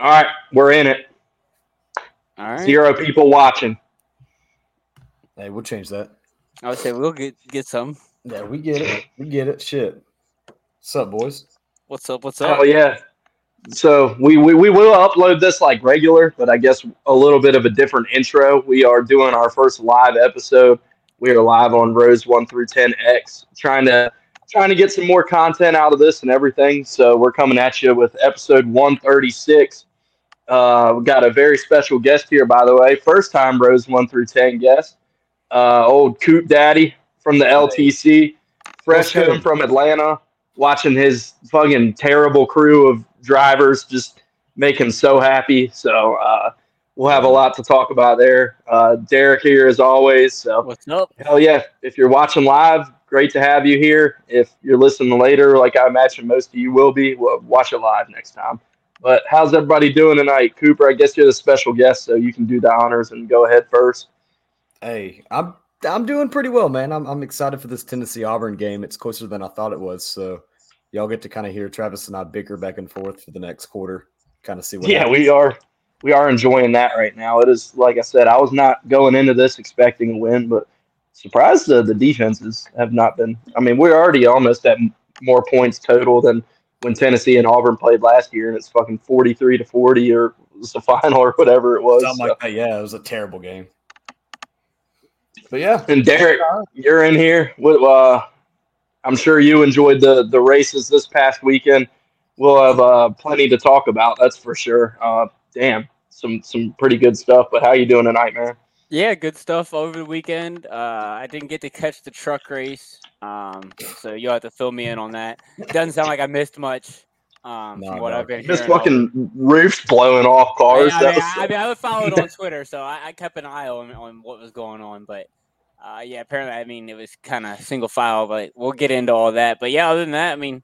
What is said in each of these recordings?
All right, we're in it. All right. Zero people watching. Hey, we'll change that. I would say we'll get get some. Yeah, we get it. We get it. Shit. What's up, boys? What's up? What's up? Oh yeah. So we, we we will upload this like regular, but I guess a little bit of a different intro. We are doing our first live episode. We are live on Rose one through ten X, trying to trying to get some more content out of this and everything. So we're coming at you with episode one thirty six. Uh, we got a very special guest here, by the way. First time Rose one through ten guest. Uh, old Coop Daddy from the LTC, fresh What's home from Atlanta, watching his fucking terrible crew of drivers just make him so happy. So uh, we'll have a lot to talk about there. Uh, Derek here as always. So What's up? hell yeah, if you're watching live, great to have you here. If you're listening later, like I imagine most of you will be, well, watch it live next time. But how's everybody doing tonight, Cooper? I guess you're the special guest, so you can do the honors and go ahead first. Hey, I'm I'm doing pretty well, man. I'm I'm excited for this Tennessee Auburn game. It's closer than I thought it was. So y'all get to kind of hear Travis and I bicker back and forth for the next quarter. Kind of see what Yeah, happens. we are we are enjoying that right now. It is like I said, I was not going into this expecting a win, but surprised the, the defenses have not been. I mean, we're already almost at more points total than when Tennessee and Auburn played last year, and it's fucking forty three to forty, or it was the final or whatever it was. Something So- like that. Yeah, it was a terrible game. But yeah, And Derek, you're in here. With, uh, I'm sure you enjoyed the the races this past weekend. We'll have uh, plenty to talk about. That's for sure. Uh, damn, some some pretty good stuff. But how you doing tonight, man? Yeah, good stuff over the weekend. Uh, I didn't get to catch the truck race, um, so you'll have to fill me in on that. Doesn't sound like I missed much um, No, from what no. I've been This hearing. all- fucking roofs blowing off I, cars. I, mean, was I, I mean, I followed on Twitter, so I, I kept an eye on, on what was going on. But uh, yeah, apparently, I mean, it was kind of single file, but we'll get into all that. But yeah, other than that, I mean,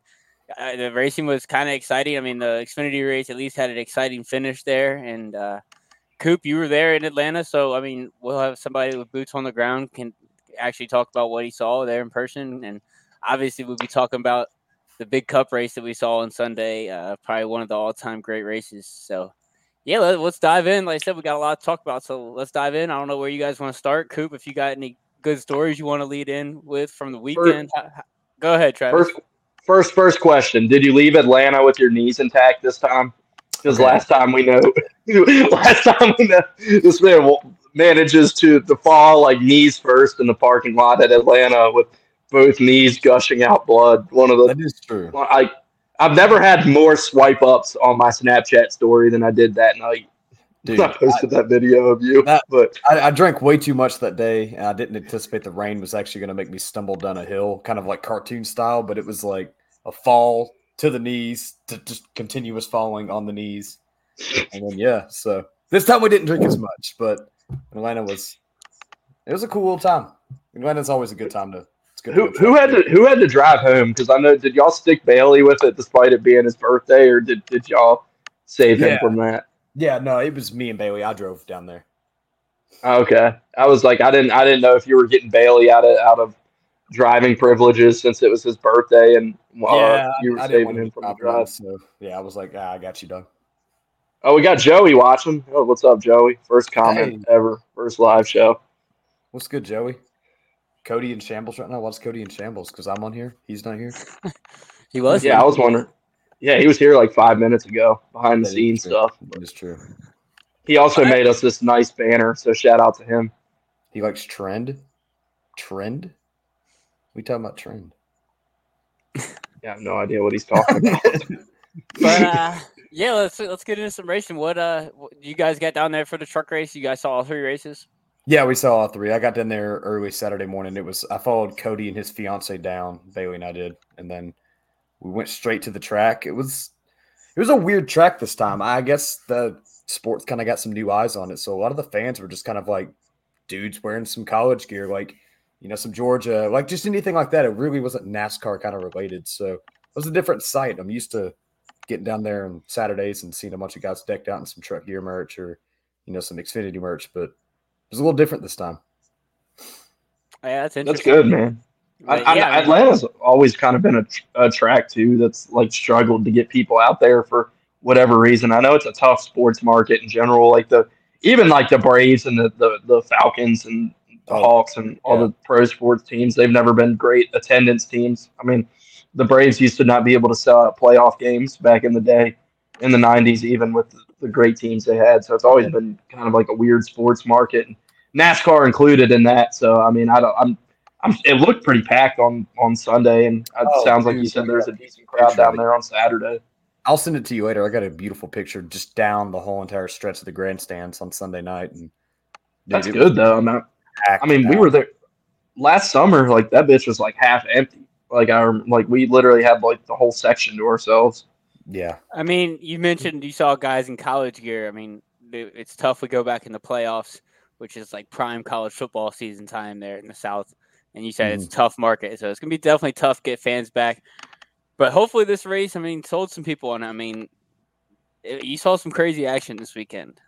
uh, the racing was kind of exciting. I mean, the Xfinity race at least had an exciting finish there. And uh, Coop, you were there in Atlanta, so I mean, we'll have somebody with boots on the ground can actually talk about what he saw there in person. And obviously, we'll be talking about the big cup race that we saw on Sunday. Uh, probably one of the all-time great races. So yeah, let, us dive in. Like I said, we got a lot to talk about, so let's dive in. I don't know where you guys want to start, Coop. If you got any good stories you want to lead in with from the weekend, ha- go ahead, Travis. first first first question. Did you leave Atlanta with your knees intact this time? Because last time we know, last time we know, this man manages to to fall like knees first in the parking lot at Atlanta with both knees gushing out blood. One of the that is true. I I've never had more swipe ups on my Snapchat story than I did that night. Dude, I posted that video of you, That- but I, I drank way too much that day, and I didn't anticipate the rain was actually going to make me stumble down a hill, kind of like cartoon style. But it was like a fall to the knees, to just continuous falling on the knees, and then yeah. So this time we didn't drink as much, but Atlanta was it was a cool little time. Atlanta's always a good time to. It's good. who to who had to who had to drive home? Because I know did y'all stick Bailey with it despite it being his birthday, or did did y'all save him from that? Yeah, no, it was me and Bailey. I drove down there. Okay, I was like I didn't I didn't know if you were getting Bailey out of out of driving privileges since it was his birthday and uh, yeah, you were I, saving him from the drive, so yeah, I was like, ah, I got you, dog. Oh, we got Joey watching. Oh, what's up, Joey? First comment ever, first live show. What's good, Joey? Cody in shambles right now. What's Cody in shambles? Because I'm on here. He's not here. he was. Yeah, I was wondering. Yeah, he was here like five minutes ago, behind the scenes stuff. That is true. He also I- made us this nice banner, so shout out to him. He likes trend. Trend. We talking about trend? Yeah, I have no idea what he's talking about. But uh, yeah, let's let's get into some racing. What uh, you guys got down there for the truck race? You guys saw all three races. Yeah, we saw all three. I got down there early Saturday morning. It was I followed Cody and his fiance down. Bailey and I did, and then we went straight to the track. It was it was a weird track this time. I guess the sports kind of got some new eyes on it, so a lot of the fans were just kind of like dudes wearing some college gear, like you know some Georgia, like just anything like that. It really wasn't NASCAR kind of related, so it was a different sight. I'm used to getting down there on Saturdays and seeing a bunch of guys decked out in some truck gear merch or you know some Xfinity merch, but it was a little different this time. Yeah, that's that's good, man. I, But I, yeah, I mean- Atlanta's always kind of been a, a track too that's like struggled to get people out there for whatever reason. I know it's a tough sports market in general. Like the even like the Braves and the the, the Falcons and the Oh, Hawks and all yeah. the pro sports teams, they've never been great attendance teams. I mean, the Braves used to not be able to sell out playoff games back in the day, in the '90s, even with the, the great teams they had. So it's always been kind of like a weird sports market, NASCAR included in that. So I mean, I don't. I'm. I'm, it looked pretty packed on on Sunday, and it Oh, sounds like you said there's a a decent crowd down there on Saturday. I'll send it to you later. I got a beautiful picture just down the whole entire stretch of the grandstands on Sunday night, and dude, That's good though. I mean, packed I mean, we were there last summer. Like that bitch was like half empty. Like I rem- like we literally had like the whole section to ourselves. Yeah, I mean, you mentioned you saw guys in college gear. I mean, it's tough. We go back in the playoffs, which is like prime college football season time there in the South. And you said it's mm. a tough market, so it's gonna be definitely tough to get fans back. But hopefully, this race, I mean, sold some people, and I mean, it- you saw some crazy action this weekend.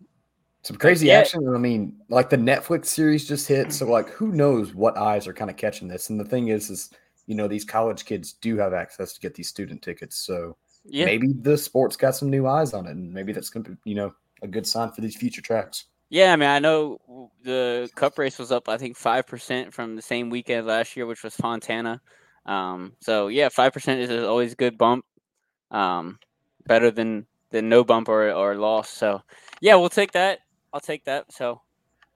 some crazy yeah. action. I mean, like the Netflix series just hit, so like who knows what eyes are kind of catching this? And the thing is, is you know these college kids do have access to get these student tickets, so Yeah, maybe the sport's got some new eyes on it, and maybe that's going to be you know a good sign for these future tracks. Yeah, I mean, I know the cup race was up, I think, 5% from the same weekend last year, which was Fontana. Um, so, yeah, 5% is always a good bump. Um, better than, than no bump or, or loss. So, yeah, we'll take that. I'll take that. So,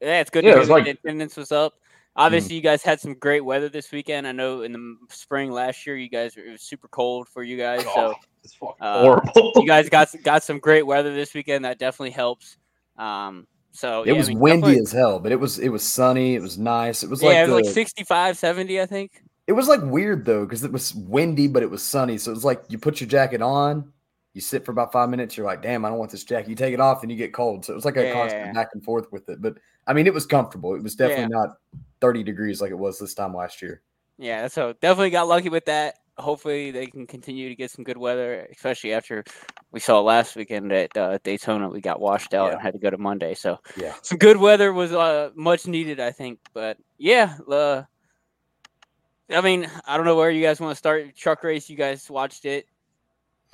yeah, it's good Yeah, to it was like- attendance was up. Obviously, you guys had some great weather this weekend. I know in the spring last year, you guys it was super cold for you guys. So, Oh, uh, horrible. you guys got got some great weather this weekend. That definitely helps. Um, so It yeah, I was mean, windy definitely- as hell, but it was it was sunny. It was nice. It was yeah, like it was the, like 65, 70, I think. it was like weird though because it was windy, but it was sunny. So it was like you put your jacket on, you sit for about five minutes. You're like, damn, I don't want this jacket. You take it off, and you get cold. So it was like a Yeah, constant yeah, yeah. back and forth with it. But I mean, it was comfortable. It was definitely not 30 degrees like it was this time last year. Yeah, so definitely got lucky with that. Hopefully, they can continue to get some good weather, especially after we saw last weekend at uh, Daytona. We got washed out Yeah. and had to go to Monday. So Yeah. some good weather was uh, much needed, I think. But yeah, uh, I mean, I don't know where you guys want to start. Truck race, you guys watched it.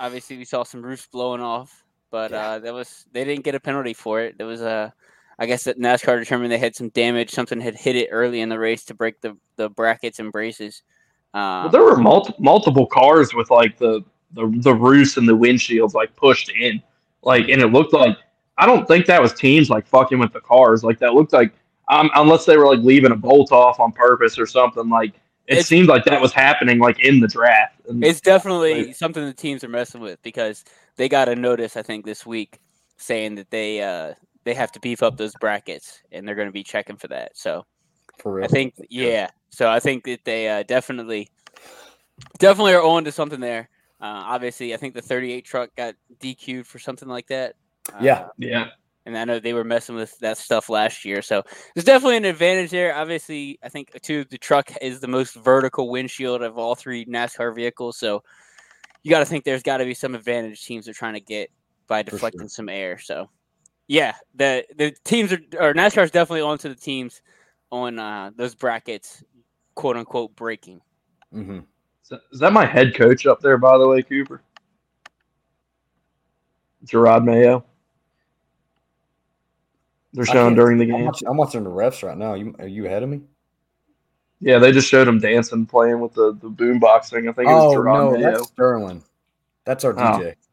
Obviously, we saw some roofs blowing off, but Yeah. uh, that was they didn't get a penalty for it. There was a, I guess that NASCAR determined they had some damage. Something had hit it early in the race to break the the brackets and braces. Um, But there were multi- multiple cars with like the, the the roofs and the windshields like pushed in, like, and it looked like I don't think that was teams like fucking with the cars. Like that looked like um, unless they were like leaving a bolt off on purpose or something. Like it seemed like that was happening like in the draft. And It's definitely Right. something the teams are messing with because they got a notice I think this week saying that they uh they have to beef up those brackets and they're going to be checking for that. So For real. I think yeah. So I think that they uh, definitely definitely are on to something there. Uh, obviously, I think the 38 truck got DQ'd for something like that. Uh, Yeah. yeah, and I know they were messing with that stuff last year. So there's definitely an advantage there. Obviously, I think too the truck is the most vertical windshield of all three NASCAR vehicles. So you got to think there's got to be some advantage teams are trying to get by deflecting sure. some air. So yeah, the the teams are or NASCAR is definitely onto the teams on uh, those brackets, quote unquote breaking. Mm-hmm. is that, is that my head coach up there? By the way, Cooper, Gerard Mayo. They're I showing during the I'm game. watching, I'm watching the refs right now. You, are you ahead of me? Yeah, they just showed him dancing, playing with the the boombox thing. I think it was Oh Gerard no, Mayo. that's Sterling. That's our DJ. Oh,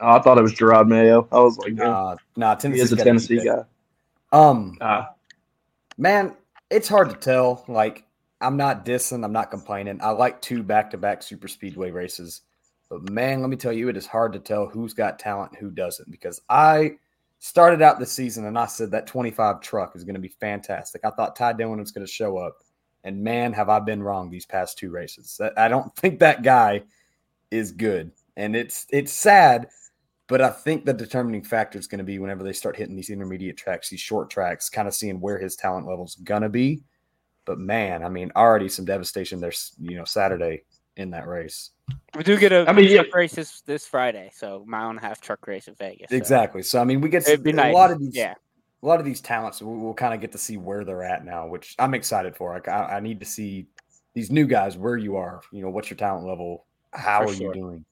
I thought it was Gerard Mayo. I was like, Nah, nah, he is a Tennessee guy. Um, Ah, man, it's hard to tell. Like, I'm not dissing, I'm not complaining. I like two back-to-back super speedway races, but man, let me tell you, it is hard to tell who's got talent, and who doesn't. Because I started out the season and I said that 25 truck is going to be fantastic. I thought Ty Dillon was going to show up, and man, have I been wrong these past two races. I don't think that guy is good, and it's it's sad. But I think the determining factor is going to be whenever they start hitting these intermediate tracks, these short tracks, kind of seeing where his talent level is going to be. But man, I mean, already some devastation there's, you know, Saturday in that race. We do get a I mean, yeah. truck race this, this Friday, so mile and a half truck race in Vegas. so Exactly. So I mean, we get It'd some, be a nice. lot of these yeah. a lot of these talents we- we'll kind of get to see where they're at now, which I'm excited for. Like I, I need to see these new guys where you are, you know, what's your talent level, how For are sure. you doing?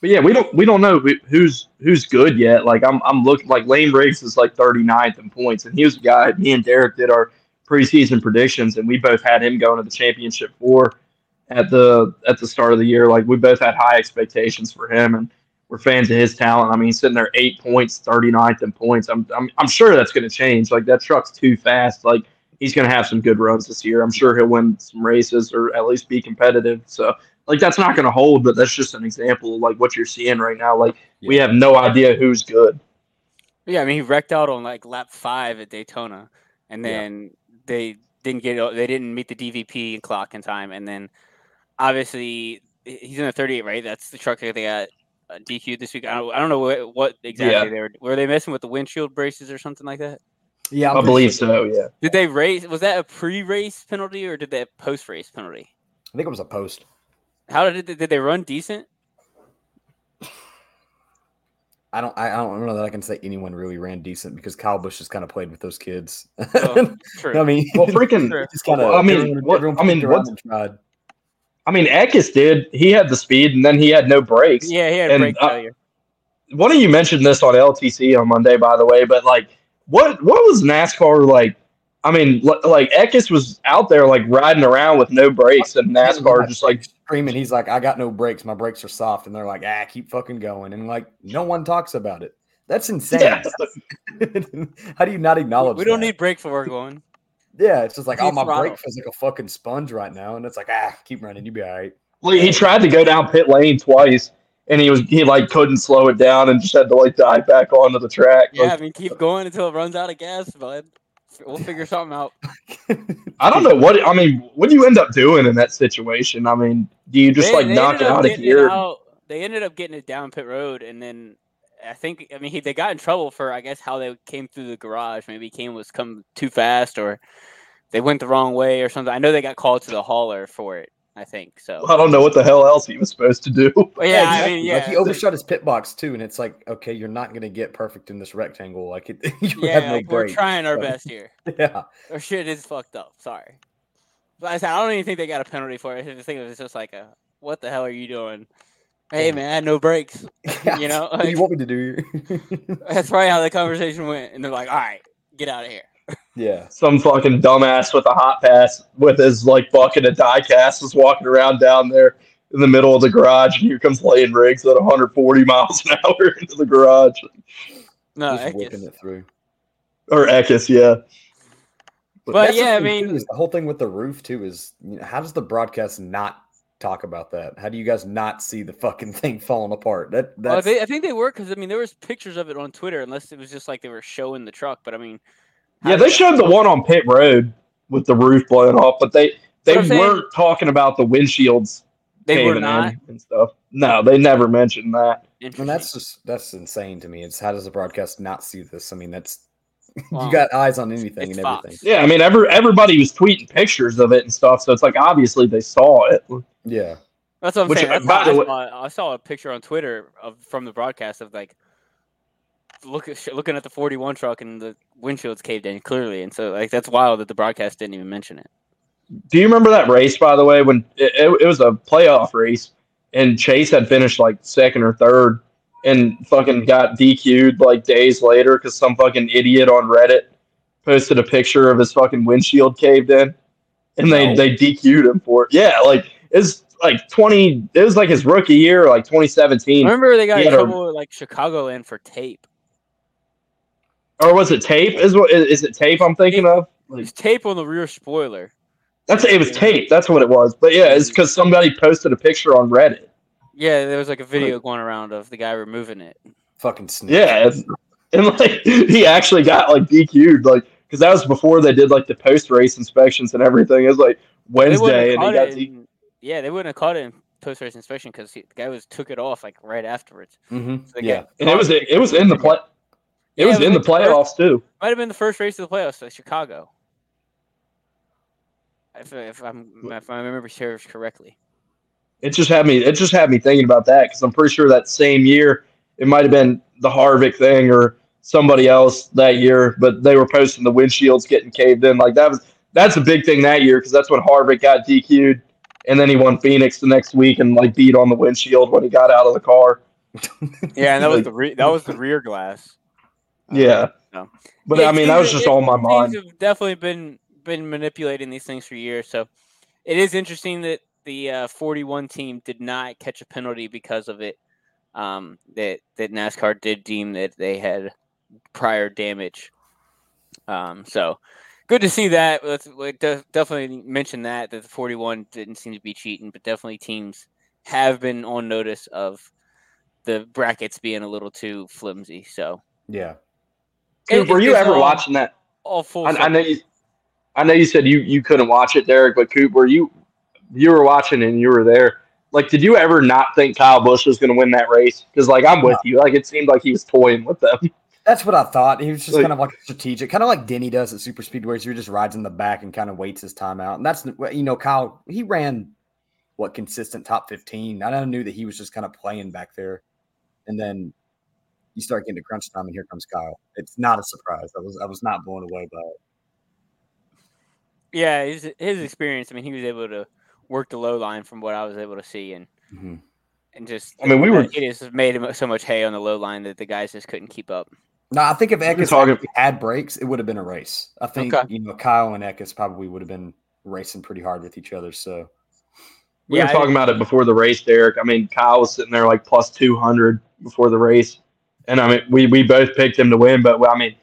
But yeah, we don't we don't know who's who's good yet. Like I'm I'm looking like Layne Riggs is like 39th in points, and he was a guy. Me and Derek did our preseason predictions, and we both had him going to the championship four at the at the start of the year. Like we both had high expectations for him, and we're fans of his talent. I mean, he's sitting there eight points, 39th in points. I'm I'm, I'm sure that's going to change. Like that truck's too fast. Like he's going to have some good runs this year. I'm sure he'll win some races or at least be competitive. So like that's not going to hold, but that's just an example of like what you're seeing right now. Like we have no idea who's good. Yeah, I mean he wrecked out on like lap five at Daytona, and Yeah. then they didn't get they didn't meet the DVP and clock in time, and then obviously he's in the 38, right? That's the truck that they got uh, DQ this week. I don't, I don't know what, what exactly Yeah. they were. Were they messing with the windshield braces or something like that? Yeah, I believe so. Yeah. Did they race? Was that a pre-race penalty or did they post-race penalty? I think it was a post. How did they, did they run decent? I don't. I I don't know that I can say anyone really ran decent because Kyle Busch just kind of played with those kids. Oh, True. I mean, Well, freaking. Just kind of. I mean, what- I mean, what's- and tried. I mean, Eckes did. He had the speed, and then he had no brakes. yeah, he had and, brake uh, failure. one of you mentioned this on LTC on Monday, by the way, but like, what what was NASCAR like? I mean, like Eckes was out there like riding around with no brakes, and NASCAR just like, screaming. He's like, "I got no brakes. My brakes are soft," and they're like, "Ah, keep fucking going." And like, no one talks about it. That's insane. yeah, How do you not acknowledge? We don't that? need brakes for we're going. Yeah, it's just like, oh, my throttle. brake feels like a fucking sponge right now, and it's like, ah, keep running, you be all right. Like, he tried to go down pit lane twice, and he was he like couldn't slow it down, and just had to like dive back onto the track. Yeah, I mean, keep going until it runs out of gas, bud. We'll figure something out. I don't know what I mean. What do you end up doing in that situation? I mean, do you just They- like they knock it out of gear? out- They ended up getting it down pit road, and then I think I mean he, they got in trouble for I guess how they came through the garage. Maybe came was come too fast, or they went the wrong way, or something. I know they got called to the hauler for it. I think so. I don't know what the hell else he was supposed to do. But yeah, I exactly. mean, yeah, like he overshot his pit box too, and it's like, okay, you're not gonna get perfect in this rectangle. Like it, you yeah, have no like, we're brakes. trying our Like, best here. Yeah, Our shit is fucked up. Sorry, but I said I don't even think they got a penalty for it. I think it was just like a, what the hell are you doing? Hey Yeah. man, I had no brakes. You know, what do you want me to do? That's probably how the conversation went, and they're like, "All right, get out of here." Yeah, some fucking dumbass with a hot pass with his like bucket of die cast was walking around down there in the middle of the garage, and here comes Layne Riggs at 140 miles an hour into the garage. No, just whipping it through. Or Eckes, yeah. But that's the yeah, I thing, too, mean- the whole thing with the roof too is you know, how does the broadcast not talk about that? How do you guys not see the fucking thing falling apart? That Well, that's they, I think they were because I mean there was pictures of it on Twitter, unless it was just like they were showing the truck. But I mean, how Yeah, they showed the one on pit road with the roof blowing off, but they they What I'm saying- weren't talking about the windshields They were not. and stuff. No, they never mentioned that. And that's just that's insane to me. It's how does the broadcast not see this? I mean, that's Wow. you got eyes on anything It's and Fox. everything. Yeah, I mean, every everybody was tweeting pictures of it and stuff, so it's like obviously they saw it. Yeah, That's what I'm Which, saying. That's by how the I, way- saw, I saw a picture on Twitter of from the broadcast of like look at, looking at the 41 truck and the windshield's caved in clearly, and so like that's wild that the broadcast didn't even mention it. Do you remember that race, by the way, when it, it, it was a playoff race and Chase had finished like second or third and fucking got DQ'd like days later because some fucking idiot on Reddit posted a picture of his fucking windshield caved in and they, No. they DQ'd him for it. Yeah, like it's like 20, it was like his rookie year, like 2017. I remember they got he in had a- with like Chicago in for tape. Or was it tape? Is what is, is it tape I'm thinking of? Like, There's tape on the rear spoiler. that's it was tape. That's what it was. But yeah, it's because somebody posted a picture on Reddit. Yeah, there was like a video going around of the guy removing it. fucking snitch. Yeah, it's, and like he actually got like DQ'd, like because that was before they did like the post race inspections and everything. It was like They Wednesday, and he got it D- in- yeah, they wouldn't have caught it in post race inspection because the guy was took it off like right afterwards. Mhm. So yeah. and it caught- was it was in the play. It Yeah, was it in the like the first- playoffs too. Might have been the first race of the playoffs, like Chicago. If, if I'm if I remember serves correctly. It just had me. It just had me thinking about that because I'm pretty sure that same year it might have been the Harvick thing or somebody else that year, but they were posting the windshields getting caved in. Like that was that's a big thing that year because that's when Harvick got DQ'd and then he won Phoenix the next week and like beat on the windshield when he got out of the car. Yeah, and that was the re- that was the rear glass. Yeah, no. but Yeah, I mean that was teams- just on my teams mind. have definitely been been manipulating these things for years. So it is interesting that the uh, 41 team did not catch a penalty because of it. Um, that that NASCAR did deem that they had prior damage. Um, so good to see that. Let's we definitely mention that that the 41 didn't seem to be cheating, but definitely teams have been on notice of the brackets being a little too flimsy. So Yeah. Coop, it- were you ever all- watching that? all full. I, I know you. I know you said you, you couldn't watch it, Derek, but Coop, were you you were watching and you were there? Like, did you ever not think Kyle Busch was going to win that race? Because like I'm with you. Like it seemed like he was toying with them. That's what I thought. He was just Like- kind of like strategic, kind of like Denny does at super speedways. He just rides in the back and kind of waits his time out. And that's you know, Kyle. He ran what consistent top fifteen. I knew that he was just kind of playing back there, and then you start getting to crunch time, and here comes Kyle. It's not a surprise. I was I was not blown away by it. Yeah, his his experience. I mean, he was able to work the low line from what I was able to see, and Mhm. and just I mean, we were- it just made him so much hay on the low line that the guys just couldn't keep up. No, I think if were Eckes talking- had breaks, it would have been a race. I think Okay. you know Kyle and Eckes probably would have been racing pretty hard with each other. So We Yeah, were talking about it before the race, Derek. I mean, Kyle was sitting there like plus two hundred before the race, and I mean, we we both picked him to win. But I mean,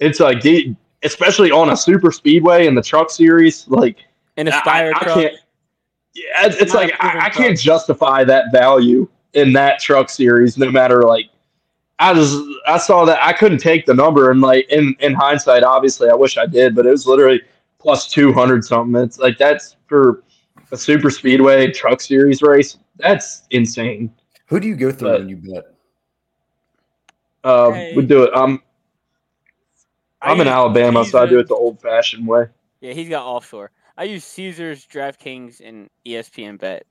it's like, the- especially on a super speedway in the Truck Series, like In a I- Spire I truck, can't- yeah, it's, it's like I, I can't justify that value in that Truck Series, no matter like. I just I saw that I couldn't take the number and like in in hindsight, obviously I wish I did, but it was literally plus two hundred something. It's like that's for a super speedway truck series race. That's insane. who do you go through But- when you bet? Uh, Hey. we do it. I'm I I'm in use Alabama, so I do it the old fashioned way. Yeah, he's got offshore. I use Caesars, DraftKings, and ESPN Bet.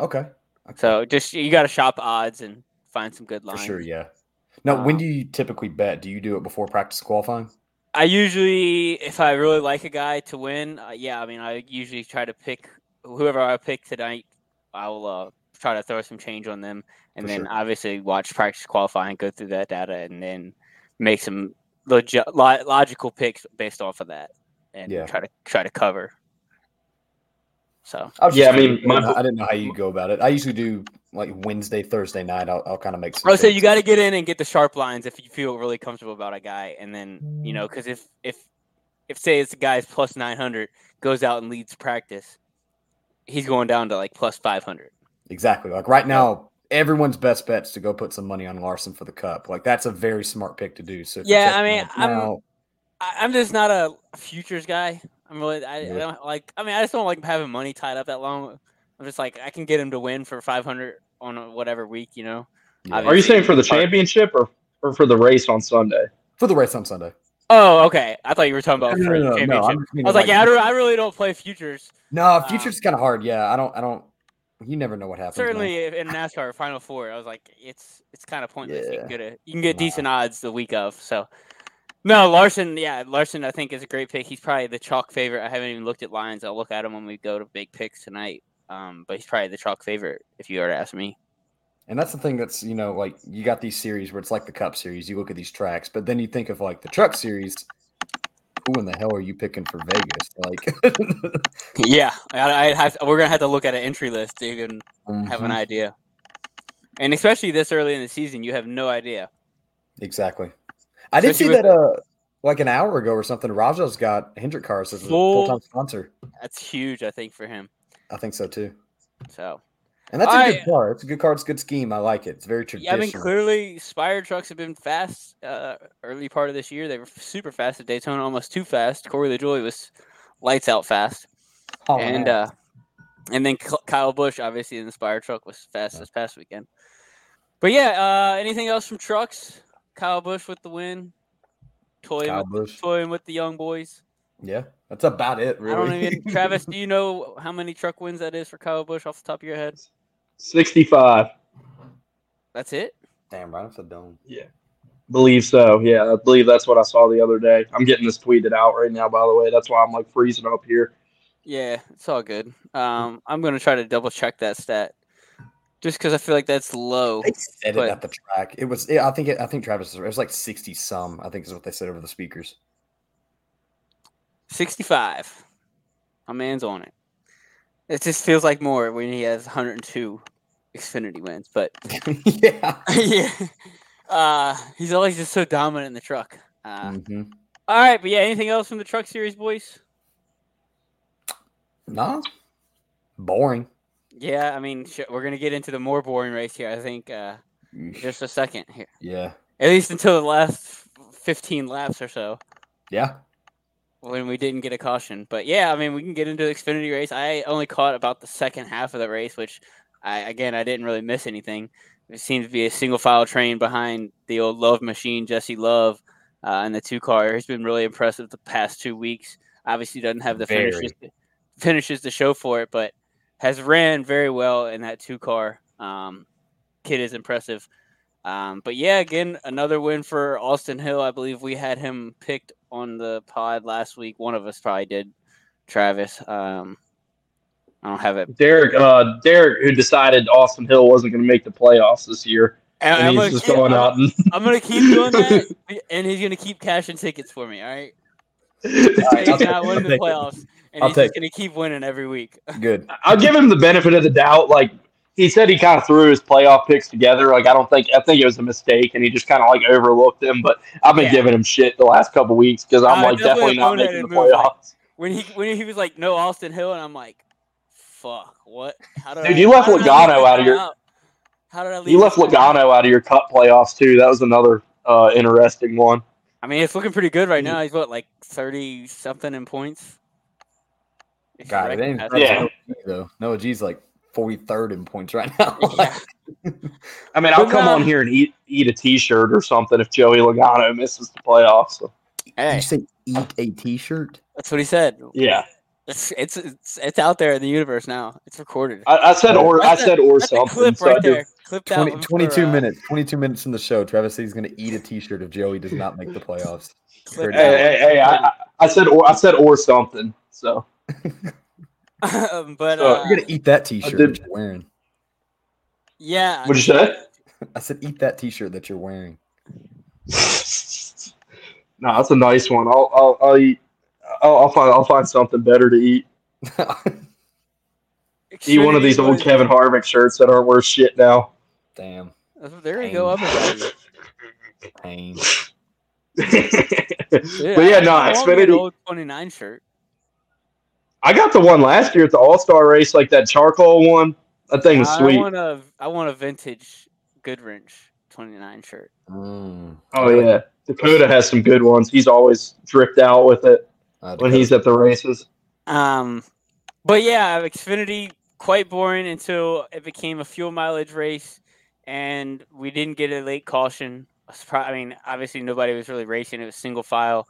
Okay, okay. So just you got to shop odds and find some good lines. for sure, yeah. Now, when Um, do you typically bet? Do you do it before practice qualifying? I usually, if I really like a guy to win, uh, yeah, I mean, I usually try to pick whoever I pick tonight. I'll uh, try to throw some change on them, and For then sure. obviously watch practice qualify and go through that data, and then make some logi- lo- logical picks based off of that, and Yeah. try to try to cover. So I Yeah, I mean, my- I didn't- know how you go about it. I usually do like Wednesday, Thursday night. I'll, I'll kind of make some. Oh, so you got to get in and get the sharp lines if you feel really comfortable about a guy, and then you know, because if if if say it's a guy's plus nine hundred goes out and leads practice, he's going down to like plus five hundred. Exactly like right now. Everyone's best bet's to go put some money on Larson for the cup. Like that's a very smart pick to do. So Yeah, I mean, out I'm- now- I'm just not a futures guy. I'm really I, I don't like. I mean, I just don't like having money tied up that long. I'm just like I can get him to win for five hundred on whatever week, you know. yeah. Are you saying for the championship or, or for the race on Sunday? for the race on Sunday? Oh, okay. I thought you were talking about No, for no, the no, no, championship. I'm just I meaning, was like, yeah, I, like- don't, I really don't play futures. No, Um, futures kind of hard. Yeah, I don't. I don't. You never know what happens. Certainly in NASCAR Final Four, I was like, it's it's kind of pointless. You can get a you can get Nah. decent odds the week of. So no, Larson, yeah, Larson, I think is a great pick. He's probably the chalk favorite. I haven't even looked at lines. I'll look at him when we go to big picks tonight. Um, but he's probably the chalk favorite if you were to ask me. And that's the thing that's, you know, like you got these series where it's like the Cup series. You look at these tracks, but then you think of like the Truck series. Who in the hell are you picking for Vegas? Like, Yeah, I, I have. We're gonna have to look at an entry list to even have an Mhm, idea. And especially this early in the season, you have no idea. exactly. I did see Especially that uh like an hour ago or something. Rajah's got Hendrick Cars as a full time sponsor. That's huge, I think, for him. I think so too. So And that's a I- good car. It's a good car. It's a good scheme. I like it. It's very traditional. Yeah, I mean, clearly, Spire trucks have been fast uh, early part of this year. They were super fast at Daytona, almost too fast. Corey LaJoie was lights out fast, Oh, and uh, and then Kyle Busch, obviously, in the Spire truck was fast this past weekend. But yeah, uh, anything else from trucks? Kyle Busch with the win, toying Kyle with Busch. toying with the young boys. Yeah, that's about it. Really. I don't even. Travis, do you know how many truck wins that is for Kyle Busch off the top of your head? Sixty-five. That's it. Damn right off the dome. Yeah. Believe so. Yeah, I believe that's what I saw the other day. I'm getting this tweeted out right now, by the way. That's why I'm like freezing up here. Yeah, it's all good. Um, I'm gonna try to double check that stat, just because I feel like that's low. They said but- it at the track. It was. Yeah, I think. It, I think Travis. It was like sixty some. I think is what they said over the speakers. 65. My man's on it. It just feels like more when he has 102 Xfinity wins, but yeah. yeah, uh, he's always just so dominant in the truck. Uh, Mhm. All right, but yeah, anything else from the truck series, boys? No. Boring. Yeah, I mean, sh- we're gonna get into the more boring race here. I think uh, just a second here, Yeah. at least until the last 15 laps or so. Yeah. When we didn't get a caution. But yeah, I mean, we can get into the Xfinity race. I only caught about the second half of the race, which I again I didn't really miss anything. It seemed to be a single file train behind the old Love machine, Jesse Love, uh, and the two car. He's been really impressive the past two weeks. Obviously, doesn't have the Very. finishes finishes to show for it, but has ran very well in that two car. Um, kid is impressive. Um, but yeah, again, another win for Austin Hill. I believe we had him picked on the pod last week. One of us probably did, Travis. Um, I don't have it. Derek, uh, Derek, who decided Austin Hill wasn't going to make the playoffs this year, And and I'm, he's gonna just keep, going I'm, out and I'm gonna keep doing that, and he's gonna keep cashing tickets for me. All right, right, I'll he's take not it. winning I'll the take it. playoffs, and I'll he's gonna keep winning every week. Good. I'll give him the benefit of the doubt. Like he said, he kind of threw his playoff picks together. Like I don't think I think it was a mistake, and he just kind of like overlooked them. But I've been Yeah. giving him shit the last couple weeks because I'm Uh, like definitely definitely not making the boneheaded move, like- playoffs. When he when he was like, "No Austin Hill," and I'm like, "Fuck, what? How did Dude, I, you left how did I leave Logano this out of guy your- How did I leave? You left this guy out? Logano out of your cup playoffs too. That was another uh, interesting one. I mean, it's looking pretty good right now. He's what, like thirty something in points. If you God, it ain't that's- Yeah. Though. Noah G's like 43rd in points right now. Yeah. I mean, I'll But, come um, on here and eat eat a T-shirt or something if Joey Logano misses the playoffs. So, Did Hey, you say eat a t-shirt? that's what he said. yeah, It's, it's it's it's out there in the universe now. It's recorded. I, I said or I That's a- said or That's a something. clip so right there. Clip that 20, one for, 22 uh, minutes. 22 minutes in the show. Travis said he's going to eat a t-shirt if Joey does not make the playoffs. clip Hey, hey, hey, I, I said or I said or something. So Um, but So, uh, You're going to eat that t-shirt did- that you're wearing. yeah, What'd you say? I said eat that t-shirt that you're wearing. no, that's a nice one. I'll I'll, I'll eat. I'll, I'll find I'll find something better to eat. Eat one of these old Kevin Harvick shirts that aren't worth shit now. Damn. There They're go up in value. But yeah, I- no, I want me an Xfinity. old 29 shirt. I got the one last year at the All Star race, like that charcoal one. That thing was I want a I want a vintage Goodwrench 29 shirt. Mm. Oh yeah, Dakota has some good ones. He's always dripped out with it Uh, when he's at the races. Um, but yeah, Xfinity quite boring until it became a fuel mileage race, and we didn't get a late caution. I was pro- I mean, obviously nobody was really racing; it was single file.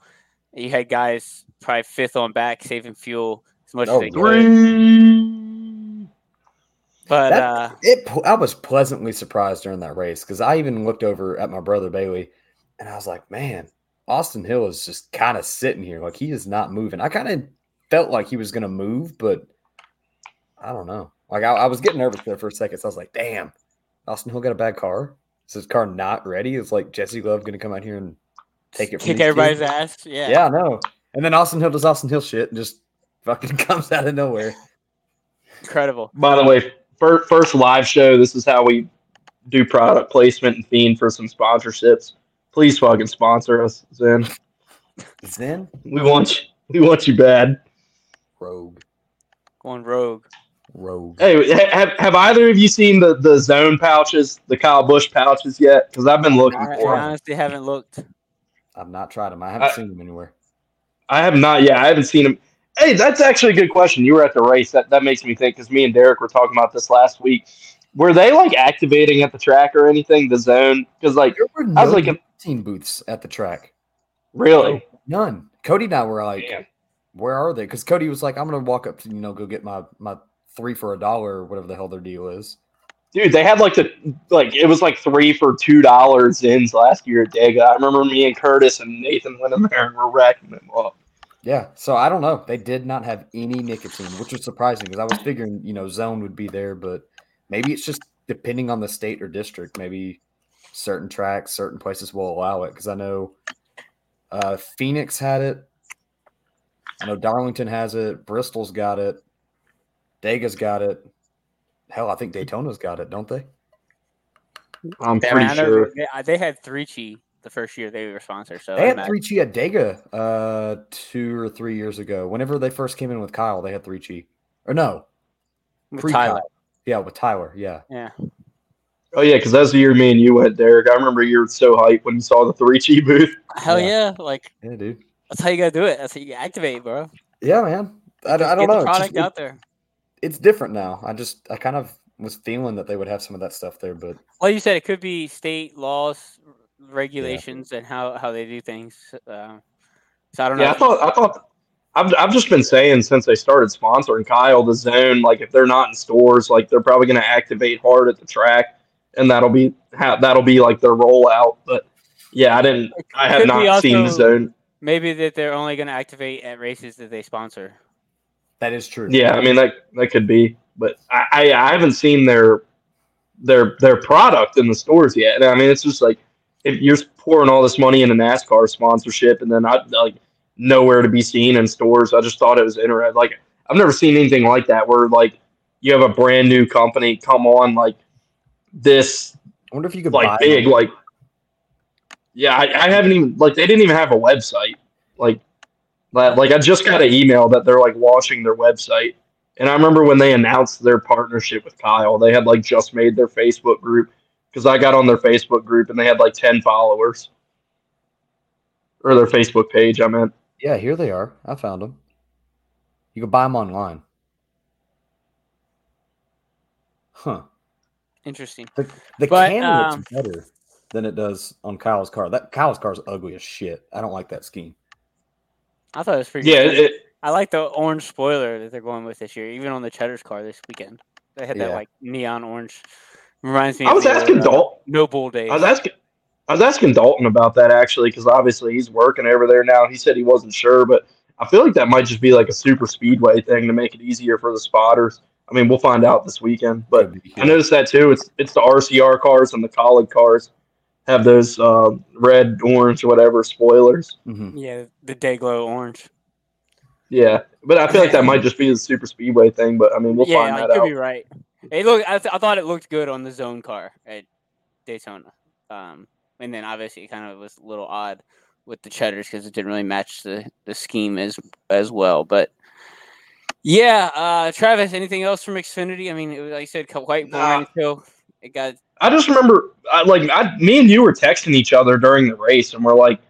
You had guys probably fifth on back, saving fuel as much Oh, as they could. But That- uh, it I was pleasantly surprised during that race because I even looked over at my brother Bailey and I was like, man, Austin Hill is just kind of sitting here. Like he is not moving. I kind of felt like he was going to move, but I don't know. Like I, I was getting nervous there for a second. So I was like, damn, Austin Hill got a bad car. Is his car not ready? It's like Jesse Love going to come out here and take it from kick everybody's kids? ass. Yeah. Yeah, I know. And then Austin Hill does Austin Hill shit and just fucking comes out of nowhere. incredible. By the way, first, first live show. This is how we do product placement and fiend for some sponsorships. Please fucking sponsor us, Zyn. Zyn We want you. We want you bad. Rogue. Going rogue. Rogue. Hey, have, have either of you seen the, the zone pouches, the Kyle Busch pouches yet? Because I've been looking I, I for them. honestly haven't looked. I've not tried them. I haven't I- seen them anywhere. I have not. Yeah, I haven't seen them. Hey, that's actually a good question. You were at the race. That that makes me think because me and Derek were talking about this last week. Were they like activating at the track or anything? The zone? Because like, There were I was no like, team booths at the track. really? None. Cody and I were like, Damn. where are they? Because Cody was like, I'm gonna walk up to you know go get my my three for a dollar or whatever the hell their deal is. Dude, they had like the like it was like three for two dollars ins last year at Dega. I remember me and Curtis and Nathan went in there and were racking them up. Yeah, so I don't know. They did not have any nicotine, which was surprising because I was figuring, you know, zone would be there, but maybe it's just depending on the state or district. Maybe certain tracks, certain places will allow it. Because I know uh, Phoenix had it. I know Darlington has it. Bristol's got it. Dega's got it. Hell, I think Daytona's got it, don't they? I'm pretty mean, sure. They, uh, they had three chi the first year they were sponsored. So They had three chi at Dega uh, two or three years ago. Whenever they first came in with Kyle, they had three chi. Or no, with Tyler. Yeah, with Tyler. Yeah. Yeah. Oh yeah, because that's the year me and you went, Derek. I remember you were so hyped when you saw the three chi booth. Hell Yeah. yeah! Like Yeah, dude. that's how you gotta do it. That's how you activate, bro. Yeah, man. I, I don't get know. the It's product just- out there. it's different now. I just I kind of was feeling that they would have some of that stuff there, but Well, you said it could be state laws, regulations, and how how they do things. Uh, so I don't know. Yeah, I thought I thought I've I've just been saying since they started sponsoring Kyle the zone, like if they're not in stores, like they're probably going to activate hard at the track, and that'll be how that'll be like their rollout. But yeah, I didn't. I have Could be not seen the zone. Maybe that they're only going to activate at races that they sponsor. that is true. Yeah, I mean that that could be, but I, I I haven't seen their their their product in the stores yet. And I mean, it's just like if you're pouring all this money into NASCAR sponsorship, and then I like nowhere to be seen in stores. I just thought it was interesting. Like I've never seen anything like that where like you have a brand new company come on like this I wonder if you could like buy big them. like yeah I, I haven't even like they didn't even have a website like that like i just got an email that they're like launching their website and i remember when they announced their partnership with kyle they had like just made their facebook group because i got on their facebook group and they had like 10 followers or their facebook page i meant Yeah, here they are. I found them. You can buy them online. Huh. Interesting. The, the But, can um, looks better than it does on Kyle's car. That Kyle's car is ugly as shit. I don't like that scheme. I thought it was pretty. yeah good. it, it, I like the orange spoiler that they're going with this year, even on the Cheddar's car this weekend. They had that like neon orange. Reminds me. i was the, asking uh, dalton No Bull Days. I was asking, I was asking Dalton about that actually because obviously he's working over there now. He said he wasn't sure, but I feel like that might just be like a super speedway thing to make it easier for the spotters. I mean, we'll find out this weekend, but Could I noticed that too. It's it's the RCR cars and the Kaulig cars have those uh, red, orange, or whatever spoilers. Mhm. yeah, the day glow orange. Yeah, but I feel like that might just be the super speedway thing. But I mean, we'll yeah, find you that could be right. It looked, I, th- I thought it looked good on the zone car at Daytona. Um, and then obviously it kind of was a little odd with the Cheddars because it didn't really match the the scheme as as well. But yeah, uh, Travis, anything else from Xfinity? I mean, it was, like I said, quite boring. Nah. So it got I just remember, I, like, I, me and you were texting each other during the race, and we're like,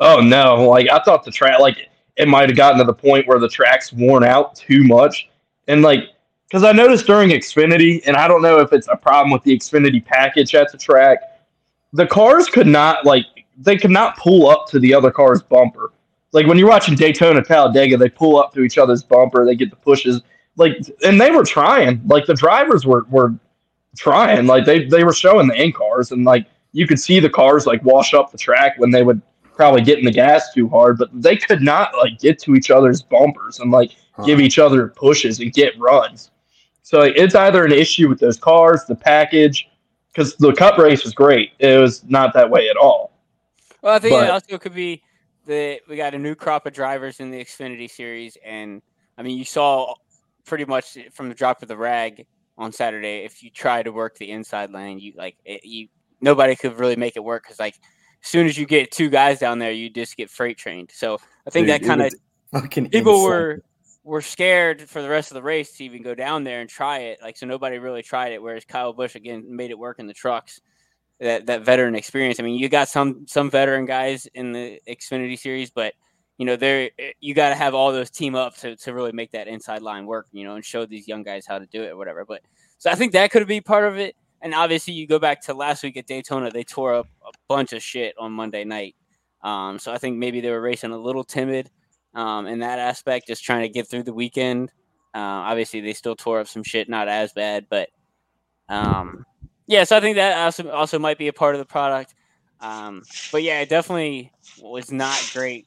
"Oh no!" Like, I thought the track, like, it might have gotten to the point where the track's worn out too much, and like, because I noticed during Xfinity, and I don't know if it's a problem with the Xfinity package at the track, the cars could not like they could not pull up to the other car's bumper. Like when you're watching Daytona Talladega, they pull up to each other's bumper, they get the pushes, like, and they were trying. Like the drivers were were trying. Like they they were showing the in cars, and like you could see the cars like wash up the track when they would probably get in the gas too hard, but they could not like get to each other's bumpers and like give each other pushes and get runs. So like, it's either an issue with those cars, the package, because the cup race was great. It was not that way at all. Well, I think But- it also could be that we got a new crop of drivers in the Xfinity series, and I mean, you saw pretty much from the drop of the rag on Saturday. If you try to work the inside lane, you like it, you nobody could really make it work because like as soon as you get two guys down there, you just get freight trained. So I think Dude, that kind of people were were scared for the rest of the race to even go down there and try it. Like so, nobody really tried it. Whereas Kyle Busch again made it work in the trucks. That that veteran experience. I mean, you got some some veteran guys in the Xfinity series, but you know, there you got to have all those team up to to really make that inside line work. You know, and show these young guys how to do it or whatever. But so I think that could be part of it. And obviously, you go back to last week at Daytona, they tore up a bunch of shit on Monday night. Um, so I think maybe they were racing a little timid um, in that aspect, just trying to get through the weekend. Uh, obviously, they still tore up some shit, not as bad, but um, yeah. So I think that also also might be a part of the product. Um, but yeah, it definitely was not great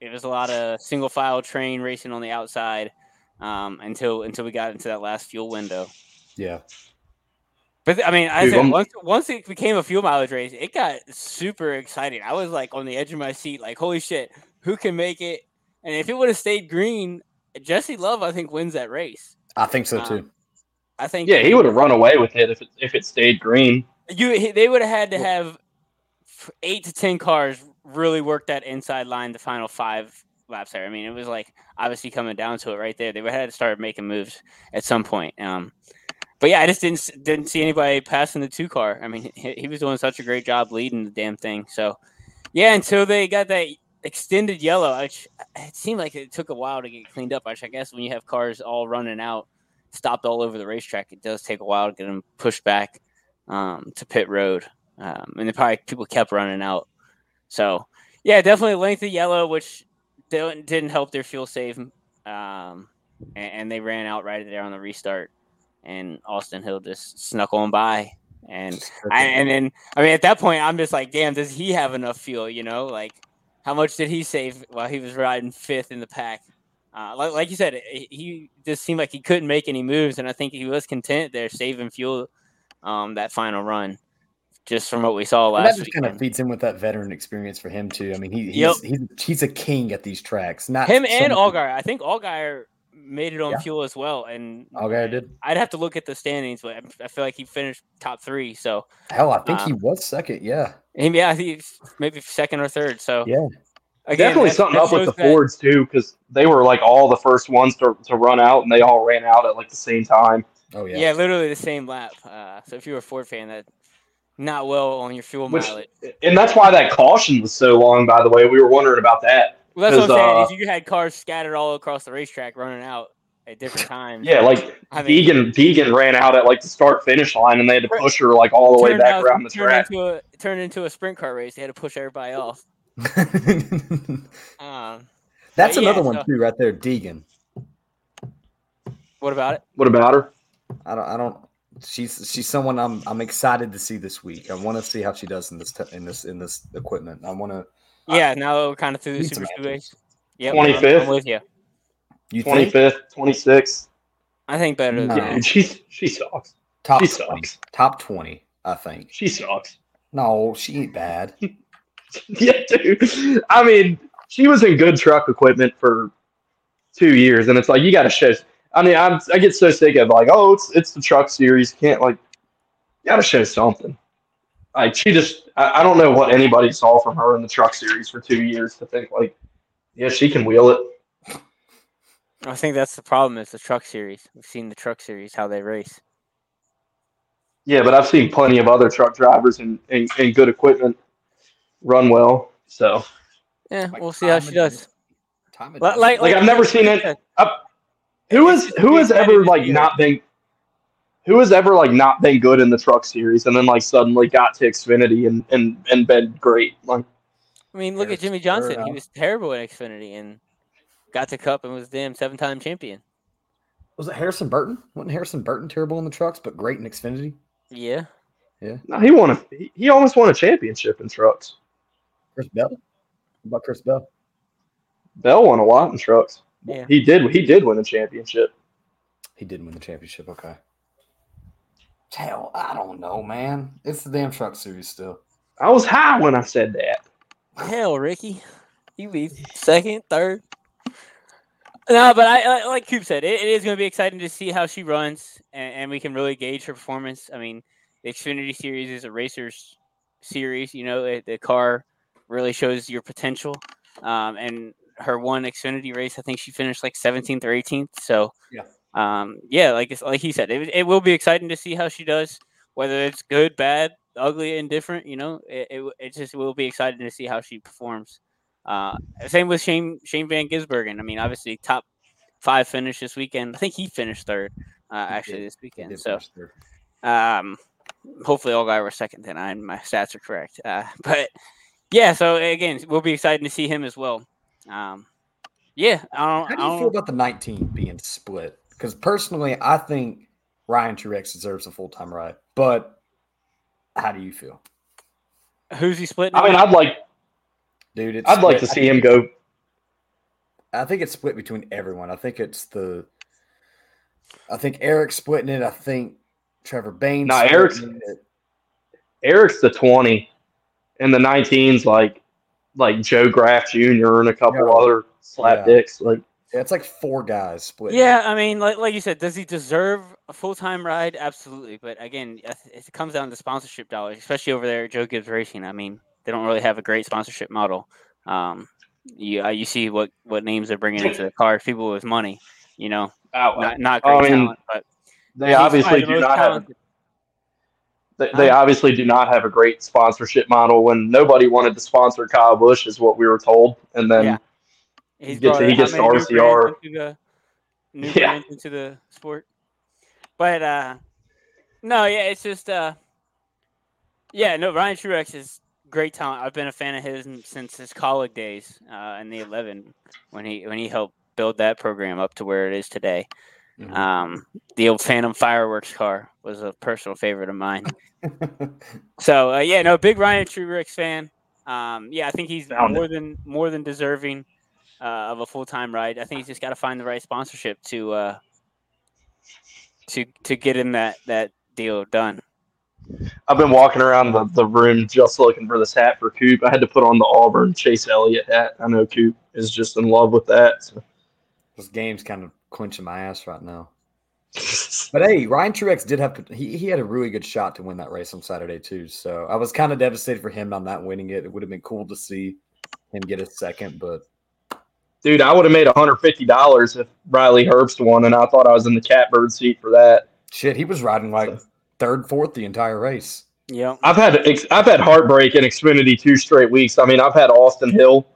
it was a lot of single file train racing on the outside um, until until we got into that last fuel window. Yeah. But I mean, I Dude, said once once it became a fuel mileage race, it got super exciting. I was like on the edge of my seat, like, holy shit, who can make it? And if it would have stayed green, Jesse Love, I think, wins that race. I think so Um, too. I think Yeah, he would have run away with it if it, if it stayed green. you they would have had to have eight to ten cars really work that inside line the final five laps there. I mean, it was like obviously coming down to it right there. They would have had to start making moves at some point. Um, but yeah, I just didn't didn't see anybody passing the two car. I mean, he, he was doing such a great job leading the damn thing. So yeah, until they got that extended yellow, which it seemed like it took a while to get cleaned up. Which I guess when you have cars all running out, stopped all over the racetrack, it does take a while to get them pushed back um, to pit road, um, and probably people kept running out. So yeah, definitely length of yellow, which didn't didn't help their fuel save, um, and, and they ran out right there on the restart, and Austin Hill just snuck on by, and I, and then I mean at that point I'm just like, damn, does he have enough fuel? You know, like how much did he save while he was riding fifth in the pack? Uh, like, like you said, he- just seemed like he couldn't make any moves, and I think he was content there saving fuel um, that final run, just from what we saw And that last just kind of feeds in with that veteran experience for him too. I mean, he, he's, Yep. he's he's a king at these tracks. Not Him and Allgaier, I think Allgaier made it on Yeah. fuel as well, and Allgaier did. I'd have to look at the standings, but I- I feel like he finished top three. So Hell, I think he Um, was second. Yeah, and yeah, I he's maybe second or third. So Yeah. again, Definitely that- something that up with the that- Fords too, because they were like all the first ones to, to run out, and they all ran out at like the same time. oh yeah. Yeah. literally the same lap. Uh, so if you're a Ford fan, that not well on your fuel Which- mileage. And that's why that caution was so long. By the way, we were wondering about that. Well, that's what I'm saying. Is you had cars scattered all across the racetrack running out at different times. Yeah, like I mean, Deegan Deegan ran out at like the start finish line, and they had to push her like all the way back out- around the turned track. Into a, turned into a sprint car race. They had to push everybody off. Um, That's But yeah, another one so- too, right there. Deegan. what about it? What about her? I don't. I don't. She's she's someone I'm I'm excited to see this week. I want to see how she does in this te- in this in this equipment. I want to. Yeah, now we're kind of through the super some speedways. answers. 25th? I'm, I'm with you. You Twenty think fifth, twenty sixth. I think better No. than Yeah, she's she sucks. top She 20, sucks. top twenty? I think. She sucks. No, she ain't bad. yeah, dude. I mean, she was in good truck equipment for two years, and it's like you got to show. I mean, I'm I get so sick of like, oh, it's it's the truck series. Can't like, you got to show something. Like she just, I, I don't know what anybody saw from her in the truck series for two years to think like, yeah, she can wheel it. I think that's the problem. Is the truck series? We've seen the truck series how they race. Yeah, but I've seen plenty of other truck drivers in, in, in good equipment run well. So Yeah, Like we'll see how she does. Time Like, like, Like, I've never seen it- who It's has who has ever like not been who has ever like not been good in the truck series and then like suddenly got to Xfinity and and and been great like I mean, look at Harrison Jimmie Johnson. He was terrible in Xfinity and got to Cup and was damn seven-time champion. Was it Harrison Burton? Wasn't Harrison Burton terrible in the trucks, but great in Xfinity? Yeah, Yeah. no, he won a he, he almost won a championship in trucks Chris Bell? What about Chris Bell? Bell won a lot in trucks Yeah. he did he did win a championship He did win the championship. Okay. Hell, I don't know, man. It's the damn truck series still. I was high when I said that hell, Ricky, you be second, third. No, but I, I like Coop said, it, it is going to be exciting to see how she runs, and, and we can really gauge her performance. I mean, the Xfinity Series is a racers series. You know, the, the car really shows your potential. Um, and her one Xfinity race, I think she finished like 17th or 18th. So, Yeah. Um, yeah, like like he said, it, it will be exciting to see how she does, whether it's good, bad, ugly, indifferent. You know, it, it, it just will be exciting to see how she performs. Uh, same with Shane Shane Van Gisbergen. I mean, obviously top five finish this weekend. I think he finished third uh, actually this weekend. So um, hopefully Allgaier were second then. I my stats are correct. Uh, but yeah, so again, we'll be excited to see him as well. Um, yeah, I don't. How do you don't feel about the 19 being split? Because personally, I think Ryan Truex deserves a full time ride. But how do you feel, who's he splitting? I mean with? I'd like dude? It's I'd like to see him go I think it's split between everyone. I think it's the. I think Aric's splitting it. I think Trevor Bayne's. Nah, Aric's Aric's the twenty, and the 19's like like Joe Graf Jr. and a couple Yeah. other slap Yeah. dicks. Like Yeah, it's like four guys split. Yeah, I mean, like like you said, does he deserve a full time ride? Absolutely, but again, it comes down to sponsorship dollars, especially over there at Joe Gibbs Racing. I mean, they don't really have a great sponsorship model. Um, you uh, you see what what names they're bringing into the car, people with money. You know, out, not not I great mean, talent, but they obviously do most not have. talented. They, they Huh? obviously do not have a great sponsorship model. When nobody wanted to sponsor Kyle Busch, is what we were told, and then Yeah. He's gets- brought he gets the RCR. into the new Yeah. into the sport. But uh no, yeah, it's just uh yeah, no, Ryan Truex is great talent. I've been a fan of his since his college days uh, in the eleven when he when he helped build that program up to where it is today. Mhm. Um, the old Phantom fireworks car was a personal favorite of mine. So uh, yeah, no, big Ryan Truex fan. Um, yeah, I think he's Found more than more than deserving uh, of a full time ride. I think he's just got to find the right sponsorship to uh, to to get him that that deal done. I've been walking around the, the room just looking for this hat for Coop. I had to put on the Auburn Chase Elliott hat. I know Coop is just in love with that. so. this game's kind of clinching my ass right now. But hey, Ryan Truex did have he, he had a really good shot to win that race on Saturday too. So I was kind of devastated for him on not winning it. It would have been cool to see him get a second, but Dude, I would have made $150 if Riley Herbst won, and I thought I was in the catbird seat for that. shit, he was riding like third, fourth the entire race. Yeah, I've had I've had heartbreak in Xfinity two straight weeks. I mean, I've had Austin Hill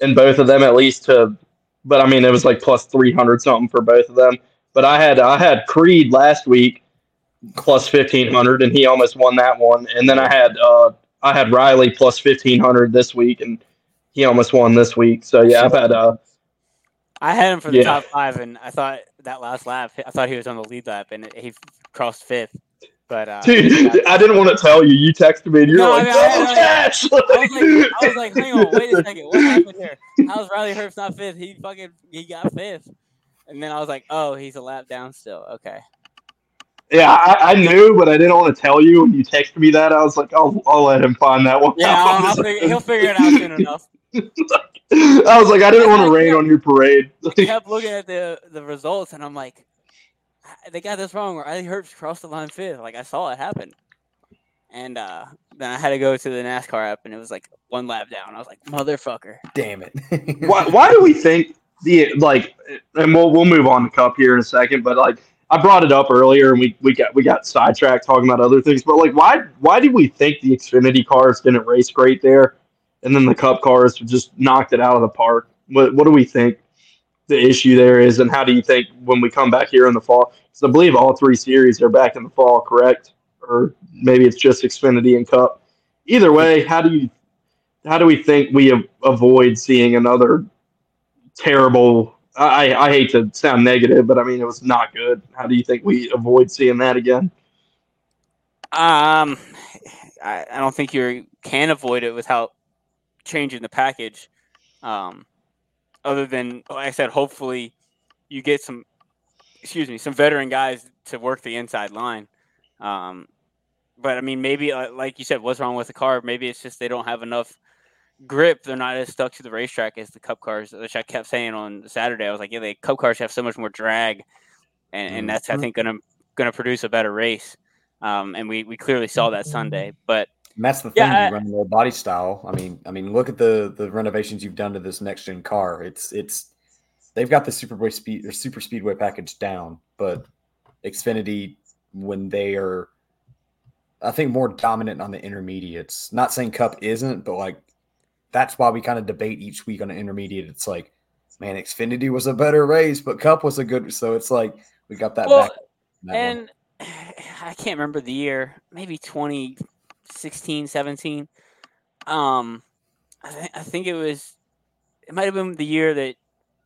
in both of them at least to, but I mean it was like plus three hundred something for both of them. But I had I had Creed last week plus fifteen hundred, and he almost won that one. And then I had uh I had Riley plus fifteen hundred this week, and he almost won this week. So yeah, I've had uh I had him for the Yeah. top five, and I thought that last lap, I thought he was on the lead lap, and he crossed fifth. But uh, dude, I didn't want to tell you. You texted me, and you're No, I like, mean, I- double I- catch. I was like, I was like, hang on, wait a second, what happened here? How's Riley Herbst not fifth? He fucking he got fifth, and then I was like, oh, he's a lap down still. Okay. Yeah, I, I knew, but I didn't want to tell you. When you texted me that, I was like, I'll, I'll let him find that one. Yeah. I'll, I'll figure, he'll figure it out soon enough. I was like, I didn't want to rain on your parade. I kept looking at the the results, and I'm like, "Ah, they got this wrong. Riley Herbst crossed the line fifth. Like I saw it happen, and uh, then I had to go to the NASCAR app, and it was like one lap down. I was like, motherfucker. Damn it. why, why do we think the like? And we'll we'll move on to Cup here in a second, but like I brought it up earlier, and we, we got we got sidetracked talking about other things. But like, why why did we think the Xfinity cars didn't race great there, and then the Cup cars just knocked it out of the park? What what do we think the issue there is, and how do you think when we come back here in the fall? Because I believe all three series are back in the fall, correct? Or maybe it's just Xfinity and Cup. Either way, how do you how do we think we avoid seeing another terrible? I, I hate to sound negative, but I mean it was not good. How do you think we avoid seeing that again? Um, I, I don't think you can avoid it without changing the package. Um, other than like I said, hopefully you get some, excuse me, some veteran guys to work the inside line. Um, but I mean, maybe uh, like you said, what's wrong with the car? Maybe it's just they don't have enough grip. They're not as stuck to the racetrack as the Cup cars, which I kept saying on Saturday. I was like, yeah, the Cup cars have so much more drag, and, and that's I Mhm. think gonna gonna produce a better race. Um, and we, we clearly saw that Sunday. But And that's the thing. Yeah, you run their body style. I mean, I mean, look at the the renovations you've done to this next gen car. It's it's they've got the superboy speed or super speedway package down, but Xfinity when they are, I think more dominant on the intermediates. Not saying Cup isn't, but like that's why we kind of debate each week on the intermediate. It's like, man, Xfinity was a better race, but Cup was a good. So it's like we got that well, back. that one. and I can't remember the year, maybe 2016, 17. Um, I, th- I think it was, it might have been the year that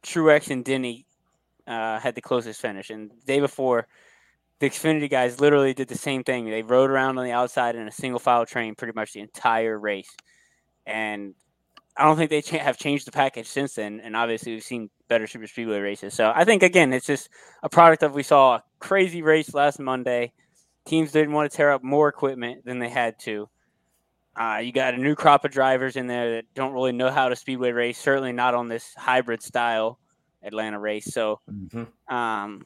Truex and Denny uh, had the closest finish. And the day before, the Xfinity guys literally did the same thing. They rode around on the outside in a single file train pretty much the entire race. And I don't think they cha- have changed the package since then, and obviously we've seen better super speedway races. So I think again, it's just a product of we saw a crazy race last Monday. Teams didn't want to tear up more equipment than they had to. Uh, you got a new crop of drivers in there that don't really know how to speedway race. Certainly not on this hybrid style Atlanta race. So, Mm-hmm. um,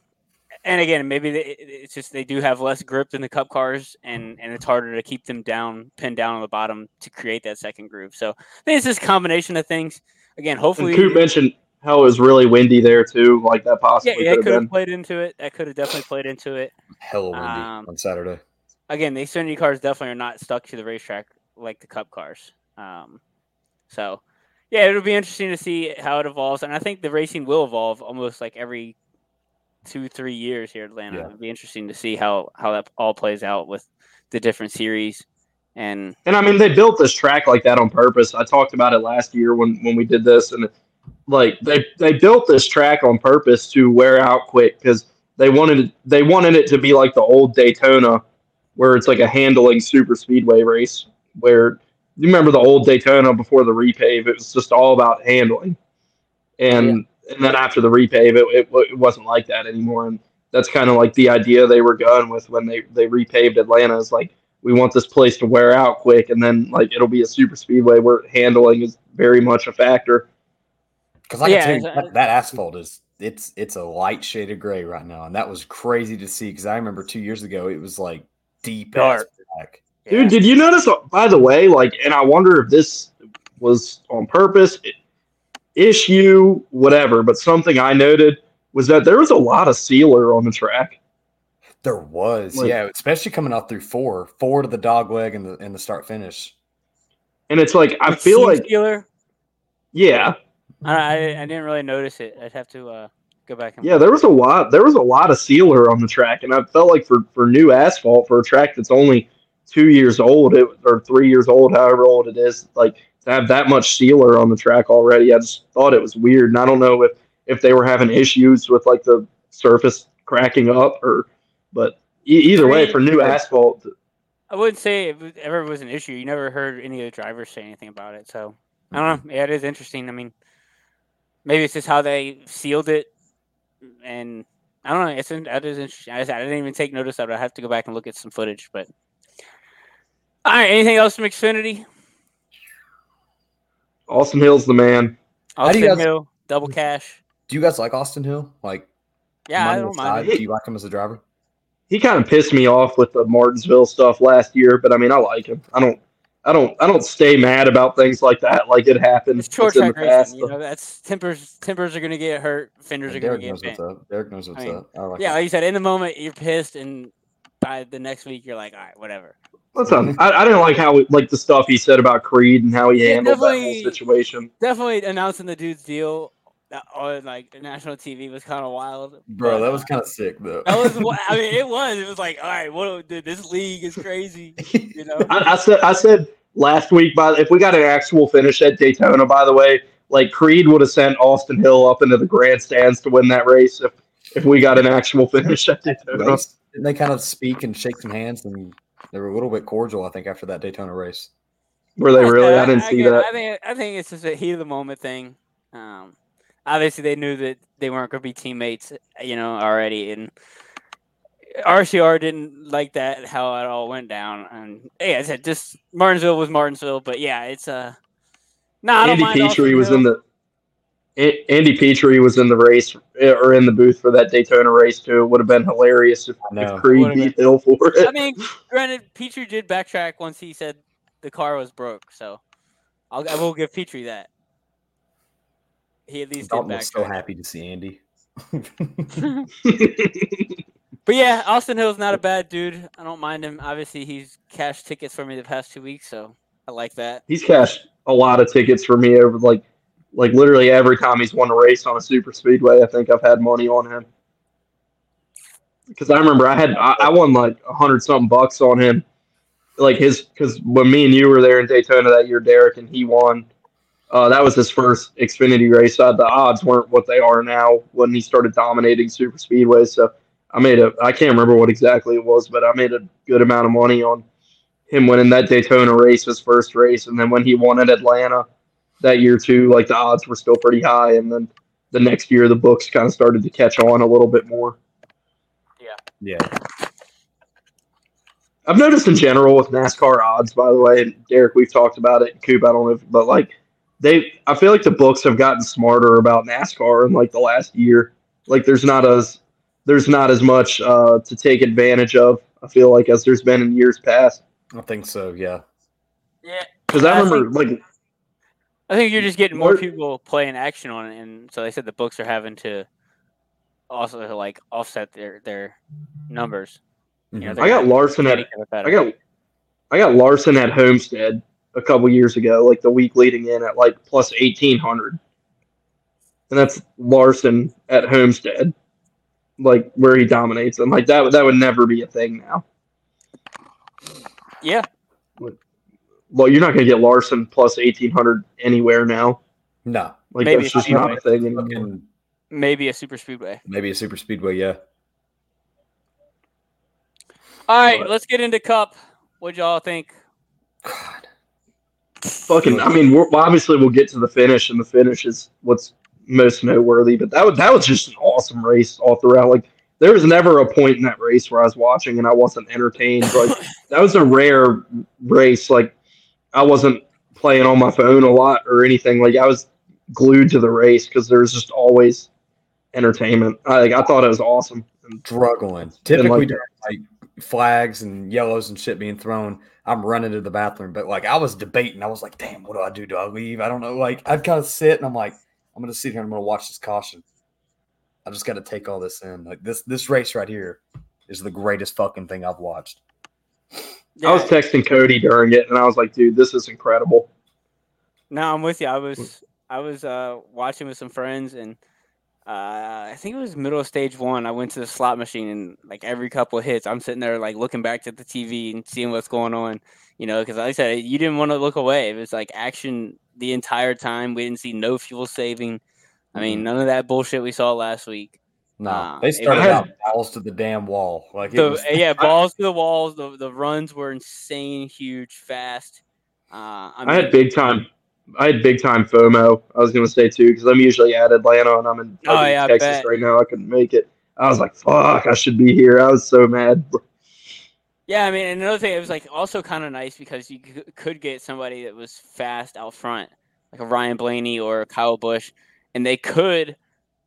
and again, maybe they, it's just they do have less grip than the Cup cars, and and it's harder to keep them down, pinned down on the bottom to create that second groove. So I think it's this combination of things. Again, hopefully, And Coop mentioned how it was really windy there too. Like that yeah, possibly that could could have have played into it. That could have definitely played into it. Hella windy Um, on Saturday. Again, the Xfinity cars definitely are not stuck to the racetrack like the Cup cars. Um, so, yeah, it'll be interesting to see how it evolves, and I think the racing will evolve almost like every two, three years here at Atlanta. Yeah. It'll be interesting to see how how that all plays out with the different series. And And I mean, they built this track like that on purpose. I talked about it last year when when we did this, and like they they built this track on purpose to wear out quick because they wanted it, they wanted it to be like the old Daytona, where it's like a handling super speedway race. Where you remember the old Daytona before the repave, it was just all about handling, and and then after the repave, it, it, it wasn't like that anymore. And that's kind of like the idea they were going with when they they repaved Atlanta. Is like we want this place to wear out quick, and then like it'll be a super speedway where handling is very much a factor. Because I Yeah, can tell you, that, that asphalt is it's it's a light shade of gray right now, and that was crazy to see. Because I remember two years ago it was like deep Dark. black. Dude, did you notice? uh, By the way, like, and I wonder if this was on purpose, issue, whatever. But something I noted was that there was a lot of sealer on the track. There was, Like- yeah, especially coming out through four, four to the dog leg and the in the start finish. And it's like I With feel like, sealer, yeah, I, I I didn't really notice it. I'd have to uh, go back and yeah, there was a lot. There was a lot of sealer on the track, and I felt like for for new asphalt for a track that's only two years old it, or three years old, however old it is, like to have that much sealer on the track already, I just thought it was weird. And I don't know if if they were having issues with like the surface cracking up, or but e- either way, for new asphalt, I wouldn't say it ever was an issue. You never heard any of the drivers say anything about it. So I don't know. Yeah, it is interesting. I mean, maybe it's just how they sealed it, and I don't know. It's that is interesting. I, just, I didn't even take notice of it. I have to go back and look at some footage. But all right, anything else from Xfinity? Austin Hill's the man. How do Austin guys- Hill, double cash. Do you guys like Austin Hill? Like, Yeah, I don't mind. it. Do you like him as a driver? He kind of pissed me off with the Martinsville stuff last year, but I mean, I like him. I don't, I don't, I don't stay mad about things like that. Like it happens. It's short in the track past. racing. You know, that's tempers. Tempers are going to get hurt. Fenders Yeah, are going to get knows bent. what's up. Derek knows what's I mean, up. I like Yeah, it. like you said, in the moment you're pissed, and by the next week you're like, all right, whatever. Listen, I, I didn't like how like the stuff he said about Creed and how he Yeah, handled that whole situation. Definitely announcing the dude's deal that, on like national TV was kind of wild, Bro, but, that uh, was kind of sick though. that was. what- I mean, it was. It was like, all right, what? Dude, this league is crazy. You know. I, I said, I said last week, by if we got an actual finish at Daytona, by the way, like Creed would have sent Austin Hill up into the grandstands to win that race if if we got an actual finish at Daytona. race. Didn't they kind of speak and shake some hands and they were a little bit cordial, I think, after that Daytona race. Were they really? I didn't see get it. that. I think I think it's just a heat of the moment thing. Um, obviously, they knew that they weren't going to be teammates, you know, already, and RCR didn't like that how it all went down. And yeah, I said just Martinsville was Martinsville, but yeah, it's uh, no, I don't Andy mind Petrie was in the Andy Petree was in the race or in the booth for that Daytona race too. It would have been hilarious if, I if Creed Would've beat Hill for it. I mean, granted, Petree did backtrack once he said the car was broke, so I'll, I will give Petree that. He at least did Dalton was so happy to see Andy. But yeah, Austin Hill's not a bad dude. I don't mind him. Obviously, he's cashed tickets for me the past two weeks, so I like that. he's cashed a lot of tickets for me over like like literally every time he's won a race on a super speedway. I think I've had money on him because I remember I had I, I won like a hundred something bucks on him. Like his because when me and you were there in Daytona that year, Derek, and he won. Uh, that was his first Xfinity race. Uh, the odds weren't what they are now when he started dominating super speedways. So I made a I can't remember what exactly it was, but I made a good amount of money on him winning that Daytona race, his first race, and then when he won at Atlanta, that year too. Like the odds were still pretty high, and then the next year the books kind of started to catch on a little bit more. Yeah. Yeah. I've noticed in general with NASCAR odds, by the way, and Derek, we've talked about it. Coop, I don't know, if, but like they, I feel like the books have gotten smarter about NASCAR in like the last year. Like there's not as there's not as much uh, to take advantage of. I feel like as there's been in years past. I think so. Yeah. Yeah, Because I I remember like I think you're just getting more More- people playing action on it, and so they said the books are having to also like offset their their numbers. You know, Mhm. they're I got Larson at make it better. I got I got Larson at Homestead a couple years ago, like the week leading in at like plus eighteen hundred, and that's Larson at Homestead, like where he dominates, and like that that would never be a thing now. yeah, Well, you're not gonna get Larson plus eighteen hundred anywhere now. No. Like Maybe that's just not a thing anymore. Maybe a super speedway. maybe a super speedway. Yeah. All right, But- let's get into Cup. What'd y'all think? God. Fucking, I mean, we're, obviously we'll get to the finish, and the finish is what's most noteworthy. But that was that was just an awesome race all throughout. Like there was never a point in that race where I was watching and I wasn't entertained. Like that was a rare race. Like I wasn't playing on my phone a lot or anything. Like I was glued to the race because there was just always entertainment. I like I thought it was awesome. And Struggling. Typically, like- during, like flags and yellows and shit being thrown, I'm running to the bathroom. But like, I was debating. I was like, "Damn, what do I do? Do I leave? I don't know." Like, I'd kind of sit and I'm like, "I'm gonna sit here. and I'm gonna watch this caution. I just got to take all this in. Like this, this race right here is the greatest fucking thing I've watched. I was texting Cody during it, and I was like, "Dude, this is incredible." No, I'm with you. I was I was uh, watching with some friends, and uh, I think it was middle of stage one. I went to the slot machine, and like every couple of hits, I'm sitting there like looking back at the TV and seeing what's going on. You know, because like I said, you didn't want to look away. It was like action the entire time. We didn't see no fuel saving. I mean, none of that bullshit we saw last week. No, Uh, they started out balls to the damn wall. Like it was, yeah, balls to the walls. The the runs were insane, huge, fast. Uh, I, I had big time. I had big time FOMO. I was gonna say too because I'm usually at Atlanta and I'm in Oh, fucking yeah, Texas right now. I couldn't make it. I was like, "Fuck! I should be here." I was so mad. Yeah, I mean, another thing, it was like also kind of nice because you c- could get somebody that was fast out front, like a Ryan Blaney or a Kyle Busch, and they could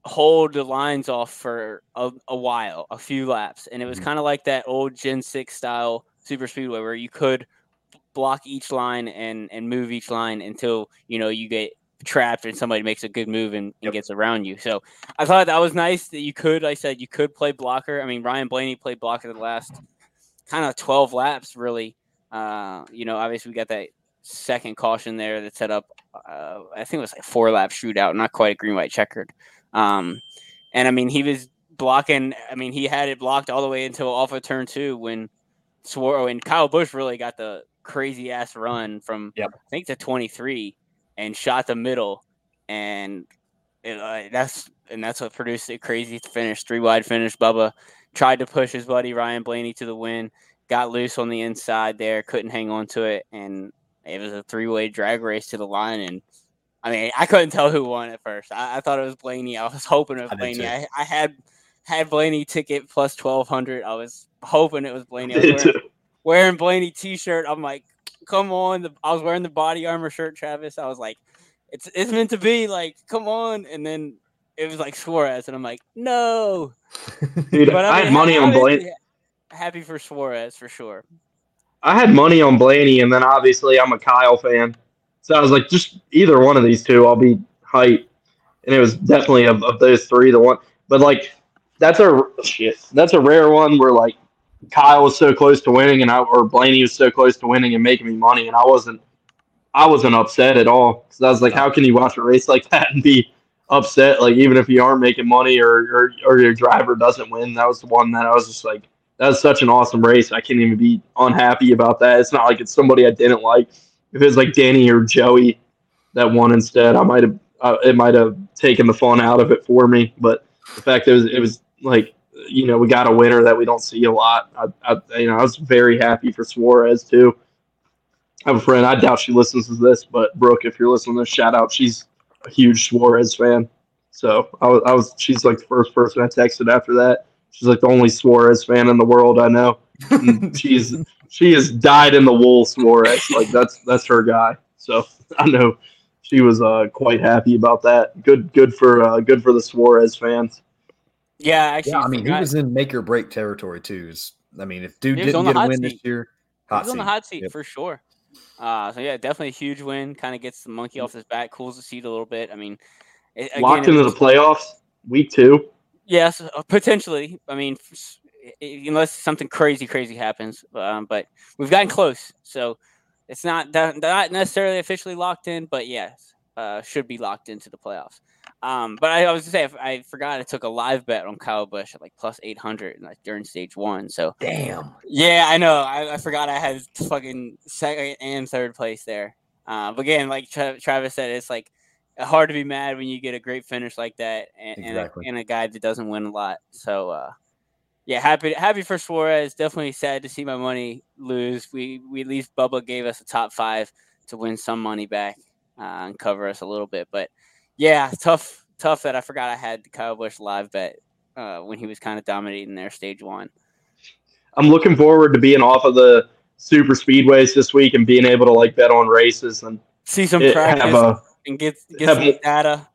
hold the lines off for a, a while, a few laps, and it was Mhm. kind of like that old Gen Six style super speedway where you could block each line and and move each line until you know you get trapped and somebody makes a good move and, and Yep. gets around you. So I thought that was nice that you could, like I said, you could play blocker. I mean, Ryan Blaney played blocker the last kind of 12 laps, really. Uh, you know, obviously we got that second caution there that set up, uh, I think it was like four lap shootout, not quite a green white checkered. Um, and I mean, he was blocking, I mean, he had it blocked all the way until off of turn two when Suarez and Kyle Busch really got the crazy ass run from, Yep. I think, to 23 and shot the middle. And it, uh, that's and that's what produced a crazy finish, three wide finish. Bubba tried to push his buddy Ryan Blaney to the win, got loose on the inside there, couldn't hang on to it, and it was a three way drag race to the line. And I mean, I couldn't tell who won at first. I, I thought it was Blaney. I was hoping it was I Blaney. I, I had had Blaney ticket plus twelve hundred. I was hoping it was Blaney. I was wearing, too. Wearing Blaney t shirt. I'm like, come on. The, I was wearing the BodyArmor shirt, Travis. I was like, it's it's meant to be. Like, come on. And then it was like Suarez, and I'm like, no. Dude, But I, mean, had money on Blaney. Happy for Suarez for sure. I had money on Blaney, and then obviously I'm a Kyle fan, so I was like, just either one of these two, I'll be hype. And it was definitely of, of those three the one. But like, that's a shit. That's a rare one where like Kyle was so close to winning, and I or Blaney was so close to winning and making me money, and I wasn't. I wasn't upset at all because I was like, how can you watch a race like that and be upset? Like even if you aren't making money or or, or your driver doesn't win, that was the one that I was just like that was such an awesome race. I can't even be unhappy about that. It's not like it's somebody I didn't like. If it was like Danny or Joey that won instead, I might have uh, it might have taken the fun out of it for me. But the fact that it was it was like you know we got a winner that we don't see a lot. I, I you know I was very happy for Suarez too. I have a friend. I doubt she listens to this, but Brooke, if you're listening to this, shout out. She's a huge Suarez fan. So I was, I was. She's like the first person I texted after that. She's like the only Suarez fan in the world I know. And she's she has dyed in the wool Suarez. Like that's that's her guy. So I know she was uh, quite happy about that. Good good for uh, good for the Suarez fans. Yeah, actually, Yeah, I mean, he was in make or break territory too. Is I mean, if dude didn't on the get a hot win this seat. year, He hot was on the hot seat Yep. for sure. Uh, so yeah, definitely a huge win. Kind of gets the monkey off his back, cools the seat a little bit. I mean, it, again, Locked into the playoffs week two. Yes, uh, potentially. I mean, f- s- i- unless something crazy, crazy happens. Um, but we've gotten close, so it's not de- not necessarily officially locked in, but yes, uh, should be locked into the playoffs. Um, but I, I was gonna say, if I forgot I took a live bet on Kyle Busch at like plus eight hundred like during stage one. So Damn. yeah, I know. I, I forgot I had fucking second and third place there. Uh, but again, like Tra- Travis said, it's like hard to be mad when you get a great finish like that and, and, a, and a guy that doesn't win a lot. So uh, yeah, happy happy for Suarez. Definitely sad to see my money lose. We we at least Bubba gave us a top five to win some money back uh, and cover us a little bit. But yeah, tough tough that I forgot I had the Kyle Busch live bet uh, when he was kind of dominating their stage one. I'm looking forward to being off of the super speedways this week and being able to like bet on races and See some it- practice. have a and get get have some data.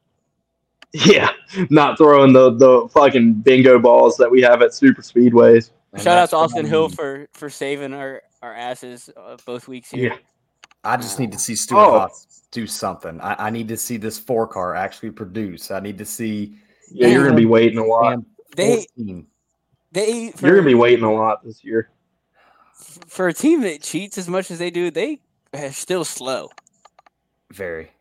yeah, not throwing the the fucking bingo balls that we have at super speedways. And Shout out to Austin Hill for for saving our our asses uh, both weeks here. Yeah. I just need to see Stewart Oh. Haas do something. I, I need to see this four car actually produce. I need to see Yeah, you're gonna be waiting a lot. They 14. they for, You're gonna be waiting a lot this year. for a team that cheats as much as they do. They are still slow. very.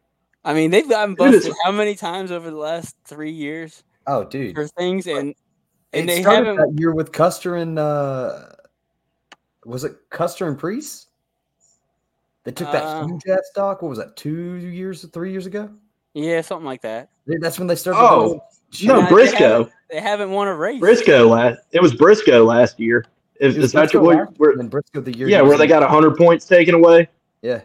I mean, they've gotten Dude, busted how many times over the last three years Oh, dude. for things, and It and they started haven't. that year with Custer and uh, was it Custer and Preece? They took that Uh, huge ass stock. What was that? Two years, three years ago. Yeah, something like that. That's when they started. Oh, doing. No, Nah, they Briscoe. They haven't won a race. Briscoe last. It was Briscoe last year. Is, is that Briscoe where, where- and then Briscoe the year. yeah, where they in- got hundred points taken away? Yeah,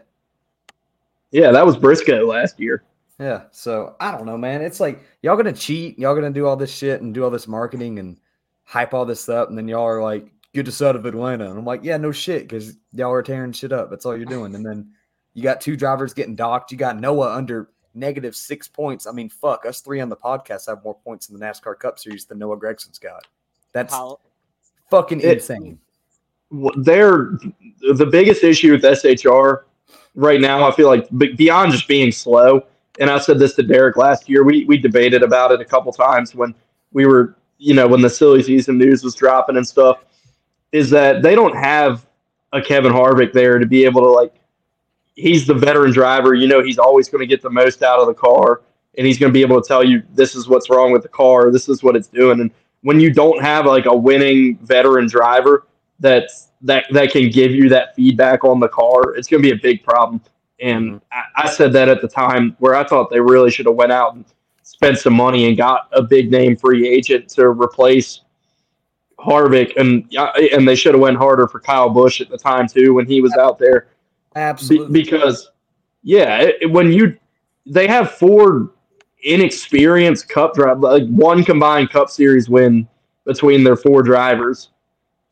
Yeah, that was Briscoe last year. yeah. So I don't know, man. It's like y'all gonna cheat, y'all gonna do all this shit and do all this marketing and hype all this up, and then y'all are like, "Get us out of Atlanta," and I'm like, "Yeah, no shit," because y'all are tearing shit up. That's all you're doing, and then you got two drivers getting docked. You got Noah under negative six points. I mean, fuck, us three on the podcast have more points in the NASCAR Cup Series than Noah Gragson's got. That's Pol- fucking It- insane. They're the biggest issue with SHR right now. I feel like beyond just being slow, and I said this to Derek last year. We we debated about it a couple times when we were, you know, when the silly season news was dropping and stuff. Is that they don't have a Kevin Harvick there to be able to like. He's the veteran driver. You know, he's always going to get the most out of the car, and he's going to be able to tell you this is what's wrong with the car. This is what it's doing. And when you don't have like a winning veteran driver, that's that that can give you that feedback on the car, it's going to be a big problem. And mm-hmm. I, I said that at the time where I thought they really should have went out and spent some money and got a big name free agent to replace Harvick, and and they should have went harder for Kyle Busch at the time too when he was out there. Be- Absolutely. because yeah, it- when you they have four inexperienced Cup drive like one combined Cup Series win between their four drivers,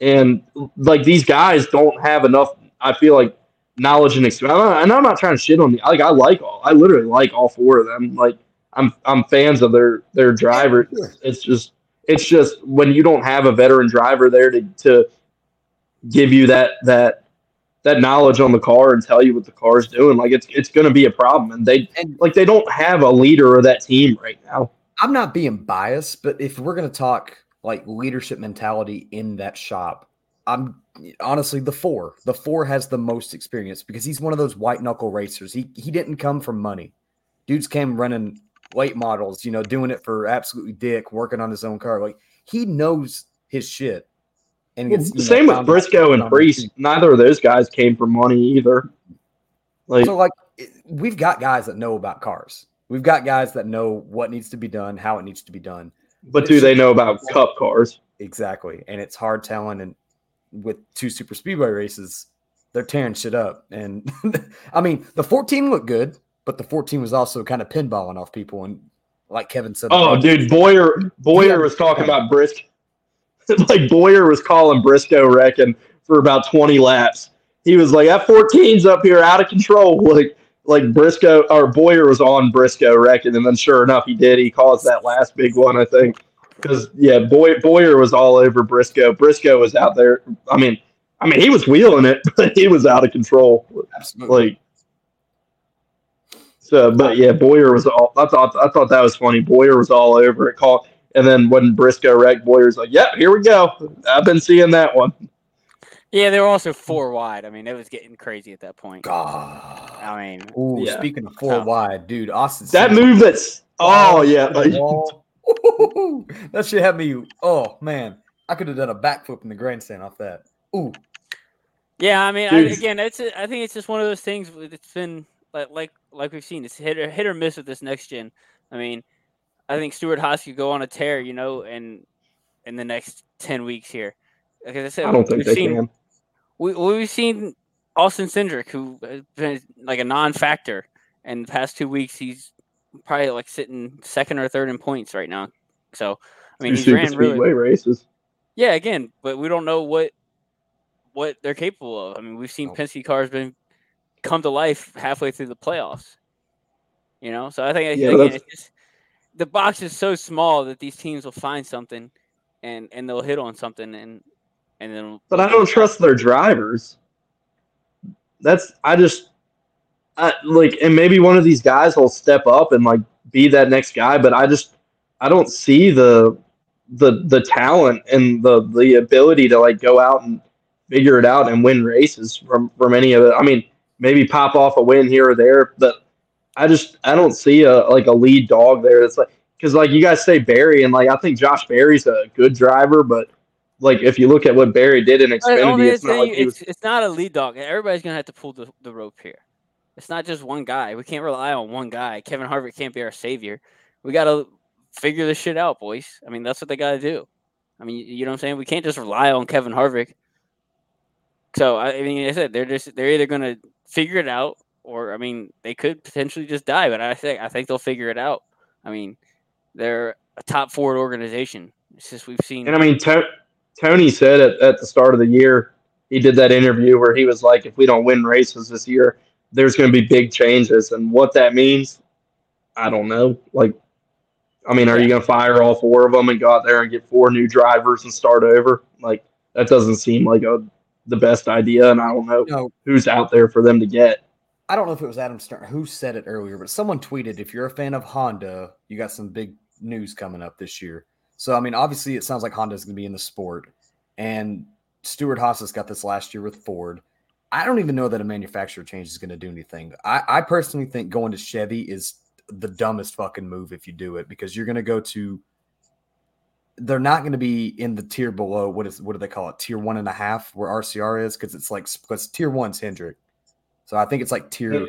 and like these guys don't have enough. I feel like knowledge and experience. And I'm not trying to shit on the like. I like all. I literally like all four of them. Like I'm I'm fans of their their drivers. It's just it's just when you don't have a veteran driver there to to give you that that that knowledge on the car and tell you what the car's doing. Like it's it's going to be a problem, and they And- like they don't have a leader of that team right now. I'm not being biased, but if we're going to talk like leadership mentality in that shop, I'm honestly the four. The four has the most experience because he's one of those white knuckle racers. He he didn't come from money. Dudes came running late models, you know, doing it for absolutely dick, working on his own car. Like he knows his shit. And Well, gets, you know, same with Briscoe and Preece. Neither of those guys came for money either. Like So like we've got guys that know about cars. We've got guys that know what needs to be done, how it needs to be done. but do they know about Cup cars? Exactly. And it's hard telling and with two super speedway races, they're tearing shit up. And I mean, the 14 looked good, but the 14 was also kind of pinballing off people. And like Kevin said, Oh, dude, Bowyer Bowyer was talking about Briscoe. like Bowyer was calling Briscoe wrecking for about 20 laps. He was like, "That 14's up here out of control." Like like Briscoe or Bowyer was on Briscoe wrecking, and then sure enough, he did. He caused that last big one, I think. Because yeah, Boy, Bowyer was all over Briscoe. Briscoe was out there. I mean, I mean, he was wheeling it, but he was out of control. absolutely. Like, so, but yeah, Bowyer was all. I thought I thought that was funny. Bowyer was all over it. Call, and then when Briscoe wrecked, Bowyer's like, "Yeah, here we go. I've been seeing that one." Yeah, they were also four wide. I mean, it was getting crazy at that point. God. I mean, Ooh, Yeah. speaking of four So- wide, dude, Austin. That Cindric- move that's oh yeah, the like, wall. that should have me. Oh man, I could have done a backflip in the grandstand off that. Ooh, yeah, I mean, I, again, it's a, I think it's just one of those things. with- It's been like like like we've seen. It's hit or hit or miss with this next gen. I mean, I think Stewart-Haas could go on a tear, you know, and in the next ten weeks here. Like I said, I don't think we've they seen can. we we've seen Austin Cindric, who has been like a non-factor, and the past two weeks he's probably like sitting second or third in points right now. So I mean, he's ran really races. yeah, again, but we don't know what what they're capable of. I mean, we've seen No. Penske cars been come to life halfway through the playoffs. You know, so I think Yeah, again, it's just the box is so small that these teams will find something and and they'll hit on something and and then. But I don't trust their drivers. That's I just I like and maybe one of these guys will step up and like be that next guy, but I just I don't see the the the talent and the the ability to like go out and figure it out and win races from from any of it. I mean, maybe pop off a win here or there, but I just I don't see a like a lead dog there. It's like because like you guys say Berry and like I think Josh Berry's a good driver, but like if you look at what Berry did in Xfinity, it's not like was. it's, not a lead dog. Everybody's gonna have to pull the, the rope here. It's not just one guy. We can't rely on one guy. Kevin Harvick can't be our savior. We gotta figure this shit out, boys. I mean, that's what they gotta do. I mean, you know what I'm saying? We can't just rely on Kevin Harvick. So I I mean, like I said they're just they're either gonna figure it out, or I mean, they could potentially just die. But I think I think they'll figure it out. I mean, they're a top Ford organization. It's just we've seen. And I mean, to- Tony said at, at the start of the year, he did that interview where he was like, if we don't win races this year, there's going to be big changes. And what that means, I don't know. Like, I mean, are you going to fire all four of them and go out there and get four new drivers and start over? Like, that doesn't seem like a the best idea. And I don't know no, who's out there for them to get. I don't know if it was Adam Stern who said it earlier, but someone tweeted if you're a fan of Honda, you got some big news coming up this year. So I mean, obviously, it sounds like Honda's going to be in the sport, and Stewart-Haas has got this last year with Ford. I don't even know that a manufacturer change is going to do anything. I, I personally think going to Chevy is the dumbest fucking move if you do it because you're going to go to. They're not going to be in the tier below. What is what do they call it? Tier one and a half, where RCR is, because it's like because tier one's Hendrick. So I think it's like tier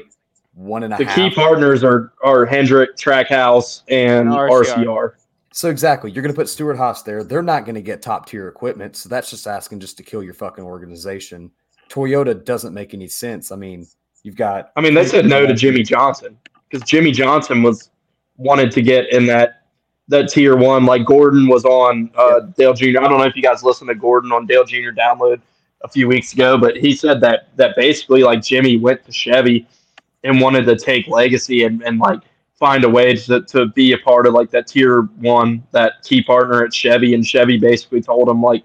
one and a half. The key partners are, are Hendrick, Trackhouse, and And RCR. RCR. So exactly, you're going to put Stewart-Haas there. They're not going to get top tier equipment, so that's just asking just to kill your fucking organization. Toyota doesn't make any sense. I mean, you've got. I mean, they said no to Jimmie Johnson because Jimmie Johnson was wanted to get in that that tier one. Like Gordon was on uh, Dale Jr. I don't know if you guys listened to Gordon on Dale Jr. download a few weeks ago, but he said that that basically like Jimmie went to Chevy and wanted to take legacy and, and like find a way to, to be a part of like that tier one, that key partner at Chevy. And Chevy basically told him like,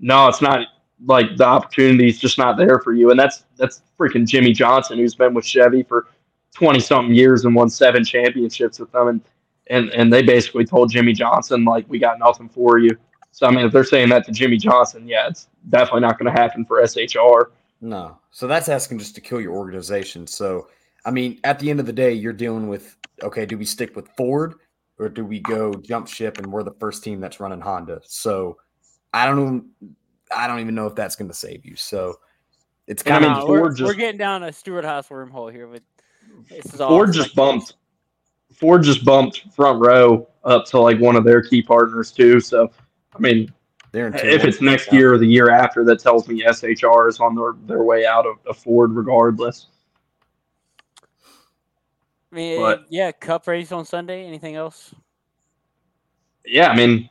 no, it's not like the opportunity is just not there for you. And that's that's freaking Jimmie Johnson, who's been with Chevy for twenty something years and won seven championships with them. And and and they basically told Jimmie Johnson like, we got nothing for you. So I mean, if they're saying that to Jimmie Johnson, yeah, it's definitely not going to happen for SHR. No. So that's asking just to kill your organization. So, I mean, at the end of the day, you're dealing with okay, do we stick with Ford or do we go jump ship and we're the first team that's running Honda? So, I don't know. I don't even know if that's going to save you. So, it's And kind of No, we're, just- we're getting down a Stewart-Haas wormhole here, but this is all Ford just speculation. bumped. Ford just bumped front row up to like one of their key partners too. So, I mean, They're if it's next year or the year after, that tells me SHR is on their, their way out of, of Ford regardless. I mean, But- yeah, Cup race on Sunday. Anything else? yeah, I mean,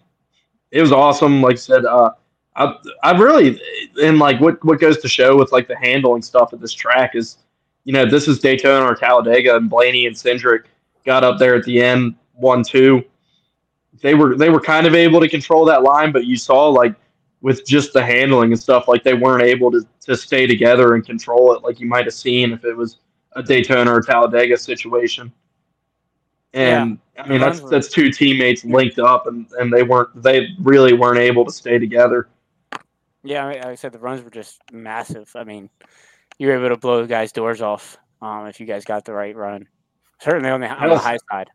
it was awesome. Like I said, uh, I I really and like what what goes to show with like the handling stuff at this track is, you know, this is Daytona or Talladega, and Blaney and Cindric got up there at the end, one two. They were they were kind of able to control that line, but you saw like with just the handling and stuff, like they weren't able to to stay together and control it like you might have seen if it was a Daytona or Talladega situation. And I mean that's that's two teammates linked up and, and they weren't they really weren't able to stay together. Yeah, I mean, like I said, the runs were just massive. I mean, you were able to blow the guys' doors off um, if you guys got the right run. Certainly on the, on the high side.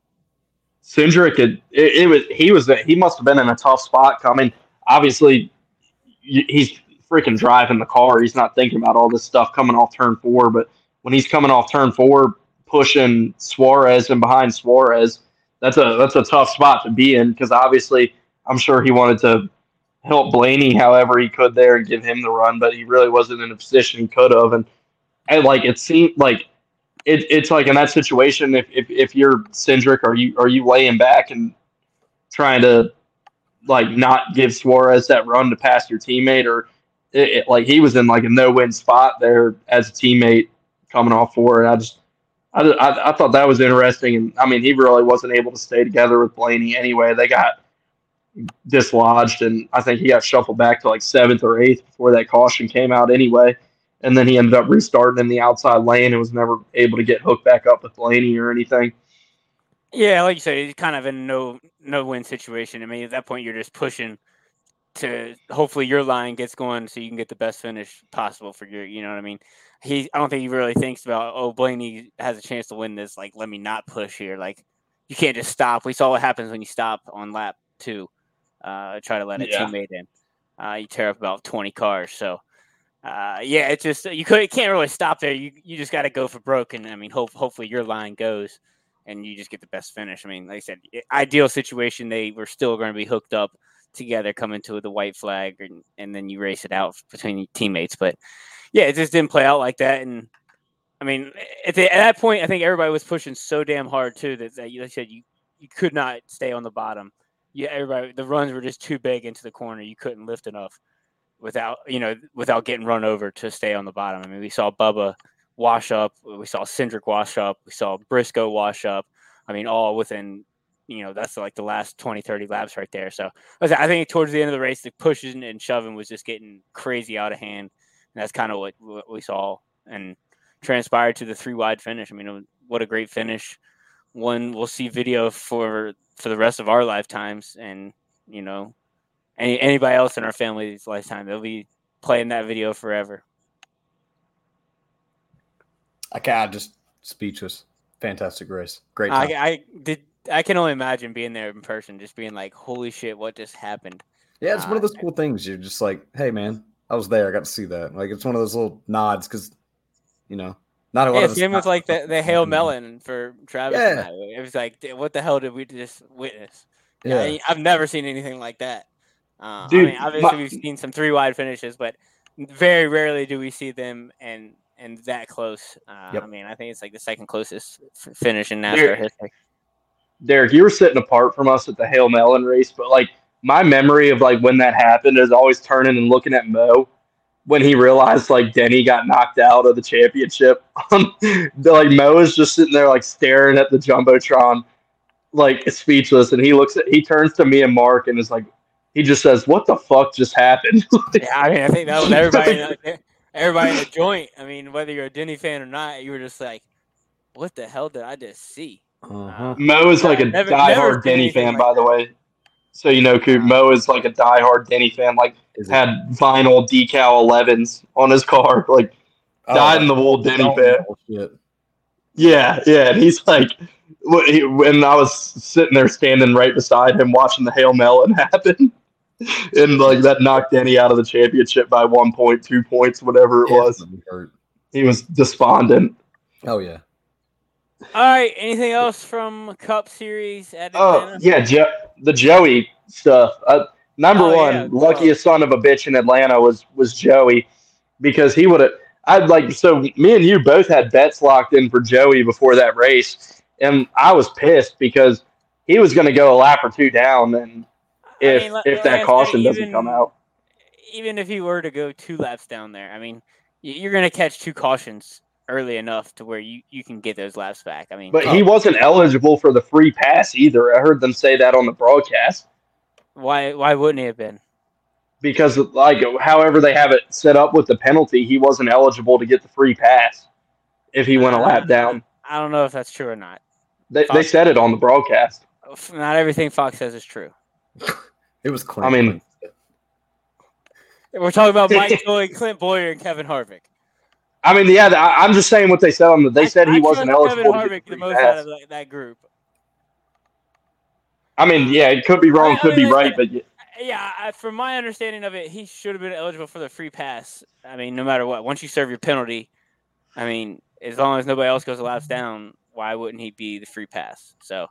Cindric, it, it, it was he was he must have been in a tough spot coming. Obviously, he's freaking driving the car. He's not thinking about all this stuff coming off turn four. But when he's coming off turn four, pushing Suarez and behind Suarez, that's a that's a tough spot to be in because obviously I'm sure he wanted to help Blaney however he could there and give him the run, but he really wasn't in a position he could have. And and like it seemed like it, it's like in that situation, if, if, if you're Cindric, are you are you laying back and trying to like not give Suarez that run to pass your teammate, or it, it- like he was in like a no win spot there as a teammate coming off for it. I just I, I, I thought that was interesting, and I mean he really wasn't able to stay together with Blaney anyway. They got dislodged, and I think he got shuffled back to like seventh or eighth before that caution came out anyway and then he ended up restarting in the outside lane and was never able to get hooked back up with Blaney or anything. Yeah, like you said, he's kind of in no no win situation. I mean, at that point, you're just pushing to hopefully your line gets going so you can get the best finish possible for your. You know what I mean? He, I don't think he really thinks about oh Blaney has a chance to win this. Like, let me not push here. Like, you can't just stop. We saw what happens when you stop on lap two. Uh, try to let a Yeah. teammate in. Uh, you tear up about twenty cars. So. Uh, yeah, it's just you could can't really stop there. You you just got to go for broke, and I mean, hope hopefully your line goes and you just get the best finish. I mean, like I said, ideal situation, they were still going to be hooked up together coming to the white flag, and, and then you race it out between teammates. But yeah, it just didn't play out like that. And I mean, at, the, at that point, I think everybody was pushing so damn hard too that, that like I said, you you could not stay on the bottom. Yeah, everybody, the runs were just too big into the corner. You couldn't lift enough without you know without getting run over to stay on the bottom. I mean, we saw Bubba wash up, we saw Cindric wash up, we saw Briscoe wash up. I mean, all within you know that's like the last 20 30 laps right there so I think towards the end of the race the pushing and shoving was just getting crazy out of hand and that's kind of what, what we saw and transpired to the three wide finish i mean what a great finish one we'll see video for for the rest of our lifetimes and you know any, anybody else in our family's lifetime they'll be playing that video forever I can't. I just speechless. Fantastic race. Great. I, Time. I did i can only imagine being there in person just being like holy shit what just happened yeah, it's one of uh, those cool things. You're just like, hey man, I was there. I got to see that. Like it's one of those little nods because, you know, not a lot Yeah, same with like the, the Hail Melon for Travis. Yeah. It was like, what the hell did we just witness? Yeah, I, have never seen anything like that. Uh, Dude, I mean, obviously my- we've seen some three wide finishes, but very rarely do we see them and and that close. Uh, Yep. I mean, I think it's like the second closest f- finish in NASCAR There- history. Derek, you were sitting apart from us at the Hail Melon race, but like my memory of like when that happened is always turning and looking at Mo when he realized like Denny got knocked out of the championship. Um, like Mo is just sitting there like staring at the jumbotron, like speechless, and he looks at he turns to me and Mark and is like, he just says, "What the fuck just happened?" Yeah, I mean, I think that was everybody. in the, everybody in the joint. I mean, whether you're a Denny fan or not, you were just like, "What the hell did I just see?" uh-huh. Mo is like a Never- never diehard seen Denny fan, like by the way. So you know, Coop, Mo is like a diehard Denny fan. Like Is it- had vinyl decal 11s on his car. Like Oh, died in the wool Denny fan. bullshit. Yeah, yeah. And he's like, when I was sitting there standing right beside him watching the Hail Melon happen. And like that knocked Denny out of the championship by one point, two points, whatever it Yeah, was. He was despondent. Oh yeah. All right. Anything else from Cup Series at Oh Atlanta? yeah, jo- the Joey stuff. Uh, Number Oh, one, yeah, luckiest son of a bitch in Atlanta was was Joey because he would have. I'd like so me and you both had bets locked in for Joey before that race, and I was pissed because he was going to go a lap or two down, and if I mean, if that I said, caution doesn't even- come out, Even if he were to go two laps down there, I mean, you're going to catch two cautions early enough to where you, you can get those laps back. I mean, but he wasn't eligible for the free pass either. I heard them say that on the broadcast why why wouldn't he have been? because like however they have it set up with the penalty, he wasn't eligible to get the free pass if he went a lap uh, down. I don't know if that's true or not. They, they said it on the broadcast. Not everything Fox says is true. It was Clint. I mean- We're talking about Mike Joy, Clint Bowyer, and Kevin Harvick. I mean, yeah, I, I'm just saying what they said on the. They I- said he I wasn't eligible Kevin Harvick the the free most out pass. of that, that group. I mean, yeah, it could be wrong, I- I could mean, be right, but yeah, Yeah, from my understanding of it, he should have been eligible for the free pass. I mean, no matter what, once you serve your penalty, I mean, as long as nobody else goes a laps down, why wouldn't he be the free pass? So,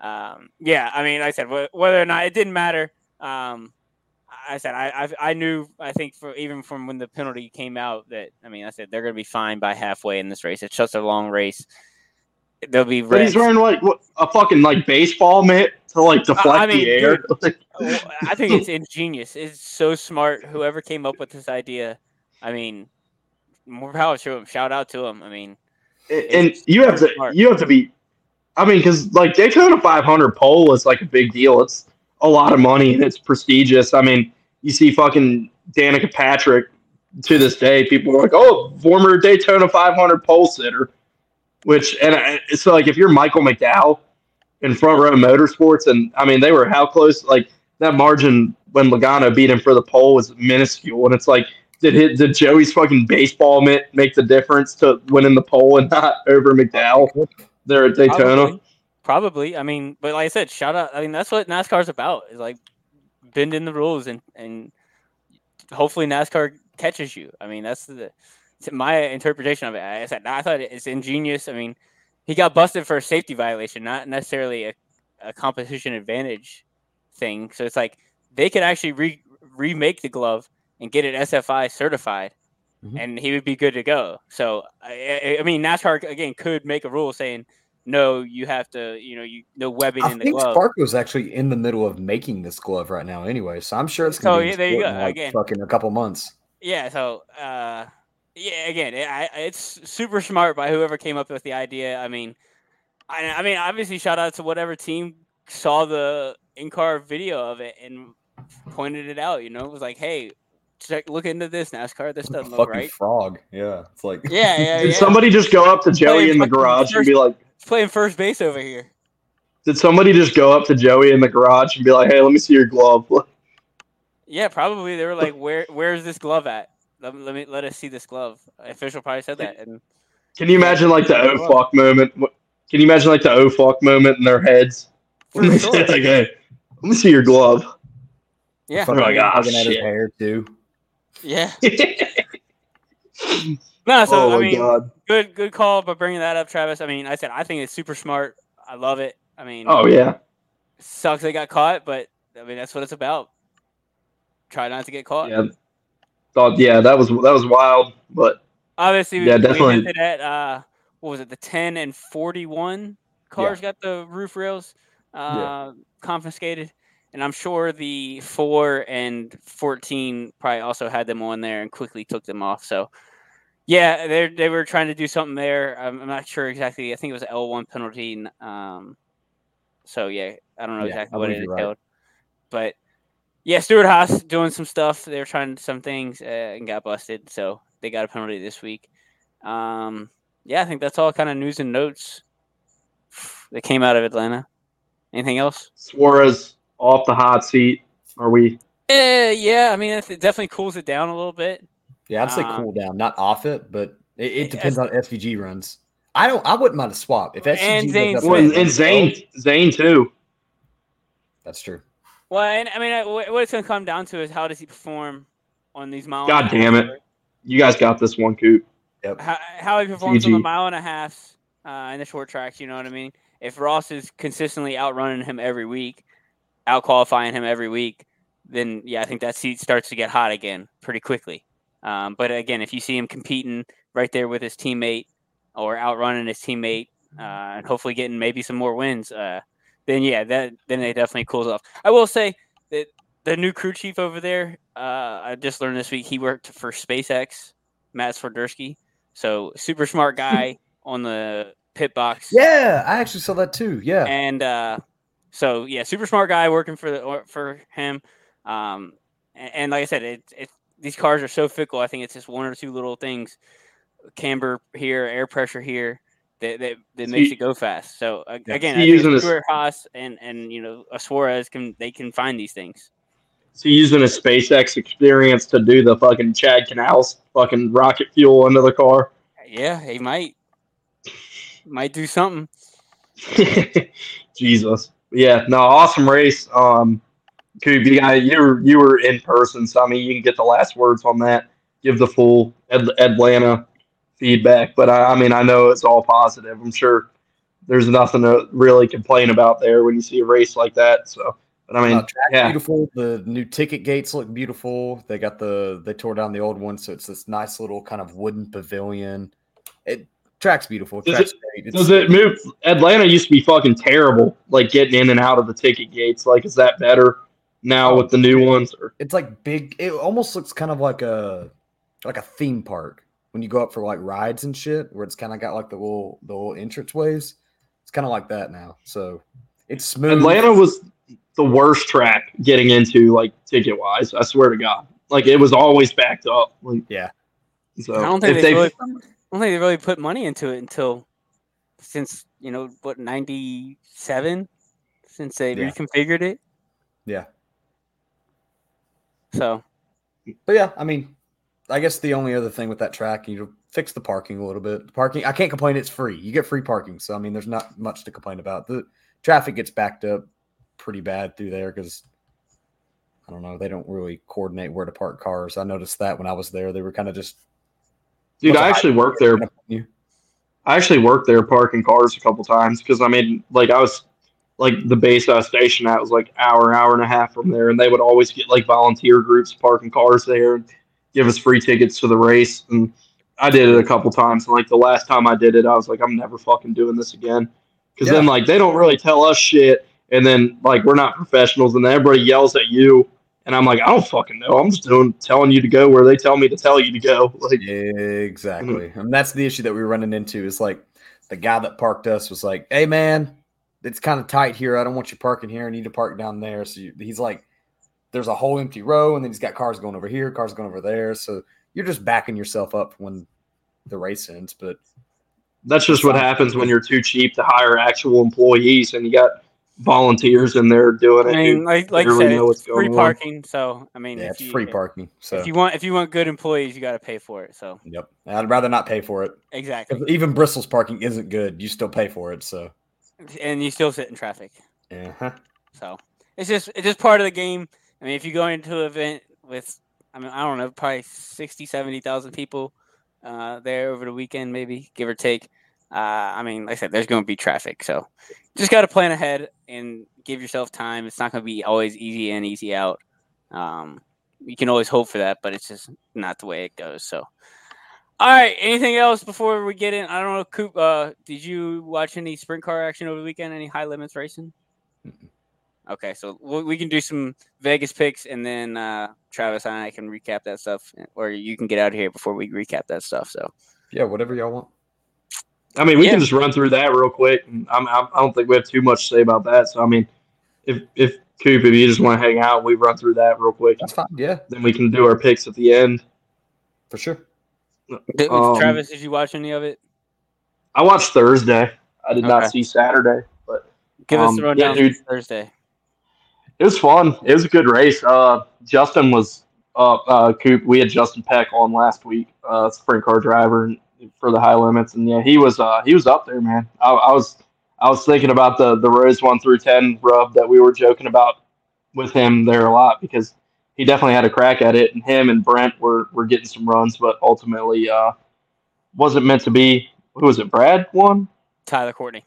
um, yeah, I mean, like I said whether or not it didn't matter. Um, I said I, I I knew I think for even from when the penalty came out that I mean I said they're going to be fine by halfway in this race. It's just a long race. They'll be but he's wearing like what, a fucking like baseball mitt to like deflect I mean, the air. Well, I think it's ingenious. It's so smart. Whoever came up with this idea, I mean, more power to him. Shout out to him. I mean, and you have to Smart. you have to be. I mean, because like Daytona 500 pole is like a big deal. It's a lot of money and it's prestigious. I mean, you see fucking Danica Patrick to this day. People are like, "Oh, former Daytona 500 pole sitter," which and I- it's like if you're Michael McDowell in front row motorsports, and I mean they were how close like that margin when Logano beat him for the pole was minuscule, and it's like. Did hit, did Joey's fucking baseball mitt make the difference to winning the pole and not over McDowell there at Daytona? Probably. I mean, but like I said, shout out. I mean, that's what NASCAR's about. Is like bending the rules and and hopefully NASCAR catches you. I mean, that's the my interpretation of it. I said I thought it's ingenious. I mean, he got busted for a safety violation, not necessarily a, a competition advantage thing. So it's like they could actually re- remake the glove and get it SFI certified, Mhm. and he would be good to go. So I- I mean, NASCAR again could make a rule saying no, you have to, you know, you no webbing I in the think glove. Sparco's actually in the middle of making this glove right now, anyway. So I'm sure it's So, gonna be yeah, there you in go, like again. fucking a couple months. Yeah, so uh, yeah, again, it, I, it's super smart by whoever came up with the idea. I mean, I, I mean, obviously, shout out to whatever team saw the in-car video of it and pointed it out. You know, it was like, hey, check, look into this NASCAR. This doesn't look fucking right. frog. Yeah, it's like Yeah, yeah, Did yeah. somebody just go up to Joey in the garage and be like, He's playing first base over here. did somebody just go up to Joey in the garage and be like, hey, let me see your glove? Yeah, probably they were like, where, where's this glove at? Let, me- let me let us see this glove. Official probably said that, and Can you imagine like the oh fuck moment? Can you imagine like the oh fuck moment in their heads? When they sure. say like, hey, let me see your glove. yeah, fucking like, ah, tugging at his hair too. yeah. Oh No, so my I mean, god. good good call by bringing that up, Travis. I mean, I said I think it's super smart. I love it. I mean, Oh yeah. sucks they got caught, but I mean that's what it's about. Try not to get caught. Yeah. Thought yeah, that was that was wild, but Obviously, Yeah, we definitely. hinted at uh, what was it? The ten and forty-one cars got the roof rails uh, confiscated, and I'm sure the four and fourteen probably also had them on there and quickly took them off. So. Yeah, they they were trying to do something there. I'm, I'm not sure exactly. I think it was L one penalty. Um, so yeah, I don't know Yeah, exactly I what believe it you're right. but yeah, Stewart-Haas doing some stuff. They were trying some things uh, and got busted, so they got a penalty this week. Um, yeah, I think that's all kind of news and notes that came out of Atlanta. Anything else? Suarez off the hot seat. Are we? Uh, yeah, I mean, it definitely cools it down a little bit. Yeah, I'd say Um, cool down, not off it, but it, it depends on SVG runs. I don't. I wouldn't mind a swap if SVG And Zane that Well, and, and Zane Zane too. That's true. Well, and I mean, uh, what it's going to come down to is how does he perform on these miles? God damn it. You guys got this one, Coop. how, how he performs on the mile and a half uh, in the short tracks. You know what I mean? If Ross is consistently outrunning him every week, out qualifying him every week, then yeah, I think that seat starts to get hot again pretty quickly. Um, but again, if you see him competing right there with his teammate or outrunning his teammate uh, and hopefully getting maybe some more wins, uh, then yeah, that then it definitely cools off. I will say that the new crew chief over there, uh, I just learned this week he worked for SpaceX, Matt Swiderski. So super smart guy on the pit box. Yeah, I actually saw that too. Yeah, and uh, so yeah, super smart guy working for the for him. Um, and, and like I said, it, it these cars are so fickle. I think it's just one or two little things, camber here, air pressure here, that that, that makes it go fast. So uh, Yeah. again, So I you're think using Stewart-Haas and and you know a Suarez can they can find these things. So using a SpaceX experience to do the fucking Chad Knaus fucking rocket fuel into the car. Yeah, he might might do something. Jesus. Yeah, no, awesome race. Um Coop, you got you were you were in person, so I mean you can get the last words on that. Give the full Ad- Atlanta feedback. But I, I mean I know it's all positive. I'm sure there's nothing to really complain about there when you see a race like that. So but I mean Uh, yeah. beautiful. The new ticket gates look beautiful. They got the they tore down the old one, so it's this nice little kind of wooden pavilion. It track's beautiful. Does Track's great. Does it move? Atlanta used to be fucking terrible, like getting in and out of the ticket gates. Like, is that better now Oh, with the new ones? Or it's like big. It almost looks kind of like a like a theme park when you go up for like rides and shit, where it's kind of got like the little the little entrance ways. It's kind of like that now. So it's smooth. Atlanta was the worst track getting into, like ticket wise. I swear to God, like it was always backed up. Like, Yeah. So I don't think they, they, really, I don't think they really put money into it until since you know what ninety seven, since they Yeah. reconfigured it. Yeah. So But yeah, I mean, I guess the only other thing with that track, you fix the parking a little bit. The parking, I can't complain. It's free. You get free parking, so I mean, there's not much to complain about. The traffic gets backed up pretty bad through there because I don't know. They don't really coordinate where to park cars. I noticed that when I was there, they were kind of just. dude, What's I a actually worked there. I actually worked there parking cars a couple times because I mean, like I was like the base I stationed at was like hour, hour and a half from there, and they would always get like volunteer groups parking cars there and give us free tickets to the race. And I did it a couple times. And like the last time I did it, I was like, I'm never fucking doing this again. Because then like they don't really tell us shit, and then like we're not professionals, and then everybody yells at you. And I'm like, I don't fucking know. I'm just doing telling you to go where they tell me to tell you to go. Like, Exactly. Mm-hmm. And that's the issue that we are running into is like the guy that parked us was like, Hey man, it's kind of tight here. I don't want you parking here. I need to park down there. So you, he's like, there's a whole empty row, and then he's got cars going over here, cars going over there. So you're just backing yourself up when the race ends. But That's just what happens when you're too cheap to hire actual employees and you got volunteers in there doing it. I mean, like like really said, know what's it's free going on. parking. So I mean, yeah, it's you, free parking. So If you want if you want good employees, you got to pay for it. So yep. I'd rather not pay for it. exactly, Even Bristol's parking isn't good. You still pay for it. So and you still sit in traffic. yeah. So it's just it's just part of the game. I mean, if you go into an event with, I mean, I don't know, probably 60, 70,000 people uh, there over the weekend, maybe give or take. Uh, I mean, like I said, there's going to be traffic, so just got to plan ahead and give yourself time. It's not going to be always easy in, easy out. Um, you can always hope for that, but it's just not the way it goes. So, all right. Anything else before we get in? I don't know, Coop. Uh, did you watch any sprint car action over the weekend? Any high limits racing? Okay, so we we can do some Vegas picks, and then uh, Travis and I can recap that stuff, or you can get out of here before we recap that stuff. So, Yeah, whatever y'all want. I mean, we Yeah. can just run through that real quick. And I'm, I'm, I don't think we have too much to say about that. So, I mean, if, if Coop, if you just want to hang out, we run through that real quick. That's fine. Yeah, Then we can do our picks at the end. for sure. Did- Um, Travis, did you watch any of it? I watched Thursday. I did Okay. not see Saturday, but Give us um, the yeah, rundown dude. Thursday. It was fun. It was a good race. Uh, Justin was uh, uh, Coop. We had Justin Peck on last week, uh, sprint car driver for the high limits, and yeah, he was uh, he was up there, man. I, I was I was thinking about the the rows one through ten rub that we were joking about with him there a lot because he definitely had a crack at it, and him and Brent were were getting some runs, but ultimately uh, wasn't meant to be. Who was it? Brad won. Tyler Courtney.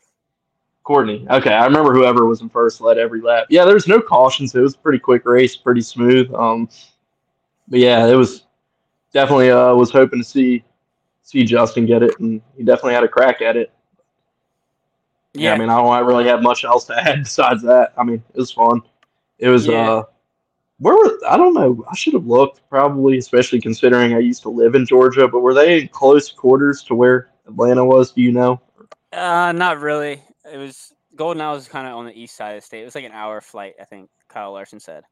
Courtney. Okay, I remember whoever was in first led every lap. Yeah, there's no cautions. It was a pretty quick race, pretty smooth. Um, but yeah, it was definitely. Uh, was hoping to see see Justin get it, and he definitely had a crack at it. Yeah, Yeah, I mean, I don't really have much else to add besides that. I mean, it was fun. It was. Yeah. uh Where were I don't know. I should have looked probably, especially considering I used to live in Georgia. But were they in close quarters to where Atlanta was? Do you know? uh, not really. It was Golden Isles was kind of on the east side of the state. It was like an hour flight, I think. Kyle Larson said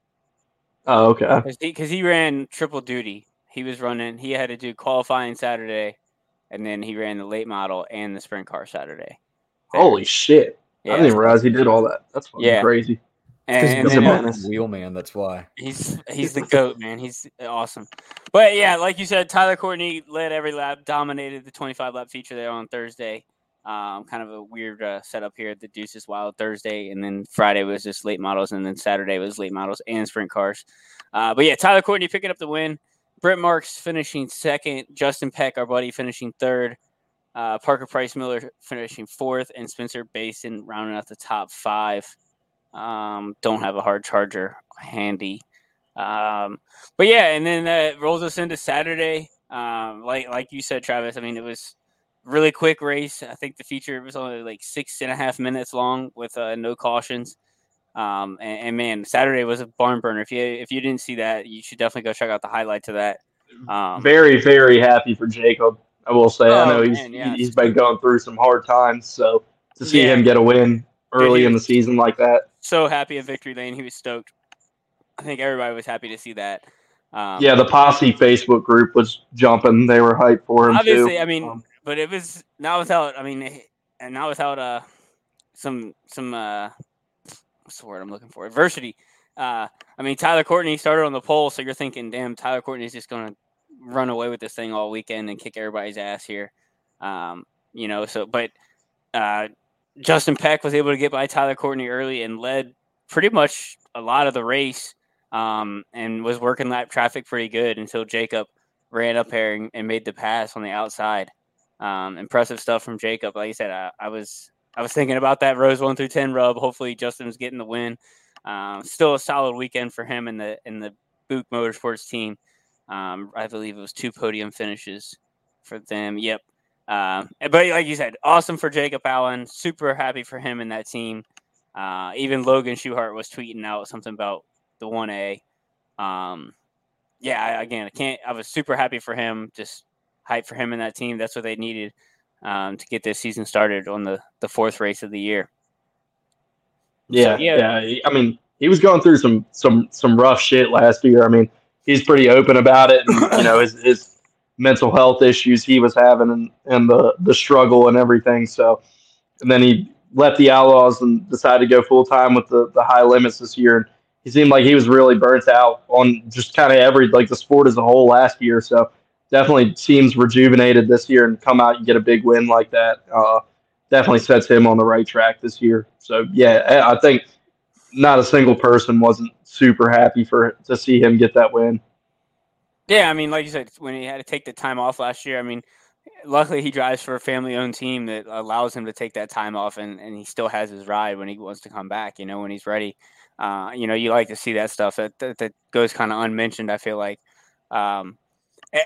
Oh, okay. because he, ran triple duty. He was running. He had to do qualifying Saturday, and then he ran the late model and the sprint car Saturday. Holy shit! I didn't even realize he did all that. That's fucking Yeah. crazy. And, he's and a then, uh, wheel man. That's why. He's he's the goat, man. He's awesome. But yeah, like you said, Tyler Courtney led every lap, dominated the 25 lap feature there on Thursday. Um, kind of a weird uh, setup here at the Deuces Wild Thursday, and then Friday was just late models, and then Saturday was late models and sprint cars. Uh, but yeah, Tyler Courtney picking up the win. Brent Marks finishing second. Justin Peck, our buddy, finishing third. Uh, Parker Price Miller finishing fourth, and Spencer Bayston rounding out the top five. Um, don't have a hard charger handy. Um, but yeah, and then that rolls us into Saturday. Um, like like you said, Travis. I mean, it was really quick race. I think the feature was only like six and a half minutes long with uh, no cautions. Um, and, and man, Saturday was a barn burner. If you if you didn't see that, you should definitely go check out the highlight to that. Um, Very, very happy for Jacob. I will say. I Oh, know he's man, yeah. he's been going through some hard times, so to see Yeah. him get a win early in the season like that, so happy in Victory Lane. He was stoked. I think everybody was happy to see that. Um, yeah, the posse Facebook group was jumping. They were hyped for him obviously, too. I mean, Um, but it was not without. I mean, and not without uh some some uh what's the word I'm looking for? Adversity. Uh, I mean, Tyler Courtney started on the pole, so you're thinking, damn, Tyler Courtney's just gonna run away with this thing all weekend and kick everybody's ass here. Um, you know, so but uh, Justin Peck was able to get by Tyler Courtney early and led pretty much a lot of the race. Um, and was working lap traffic pretty good until Jacob ran up here and, and made the pass on the outside. Um, impressive stuff from Jacob. Like I said, I, I was I was thinking about that Rose one through ten rub. Hopefully, Justin's getting the win. Um, still a solid weekend for him and the and the Buch Motorsports team. Um, I believe it was two podium finishes for them. Yep. Um, but like you said, awesome for Jacob Allen. Super happy for him and that team. Uh, even Logan Schuchart was tweeting out something about the one A. Um, yeah, I- again, I can't. I was super happy for him. Just hype for him and that team. That's what they needed um, to get this season started on the the fourth race of the year. yeah, yeah. yeah, I mean, he was going through some some some rough shit last year. I mean, he's pretty open about it, and you know his his mental health issues he was having, and and the the struggle and everything. So, and then he left the Outlaws and decided to go full time with the the high limits this year. And he seemed like he was really burnt out on just kind of every like the sport as a whole last year. So definitely seems rejuvenated this year and come out and get a big win like that. Uh, definitely sets him on the right track this year. So yeah, I I think not a single person wasn't super happy for to see him get that win. Yeah, I mean, like you said, when he had to take the time off last year, I mean, luckily he drives for a family-owned team that allows him to take that time off, and, and he still has his ride when he wants to come back. You know, when he's ready. Uh, you know, you like to see that stuff that that, that goes kind of unmentioned. I feel like. Um,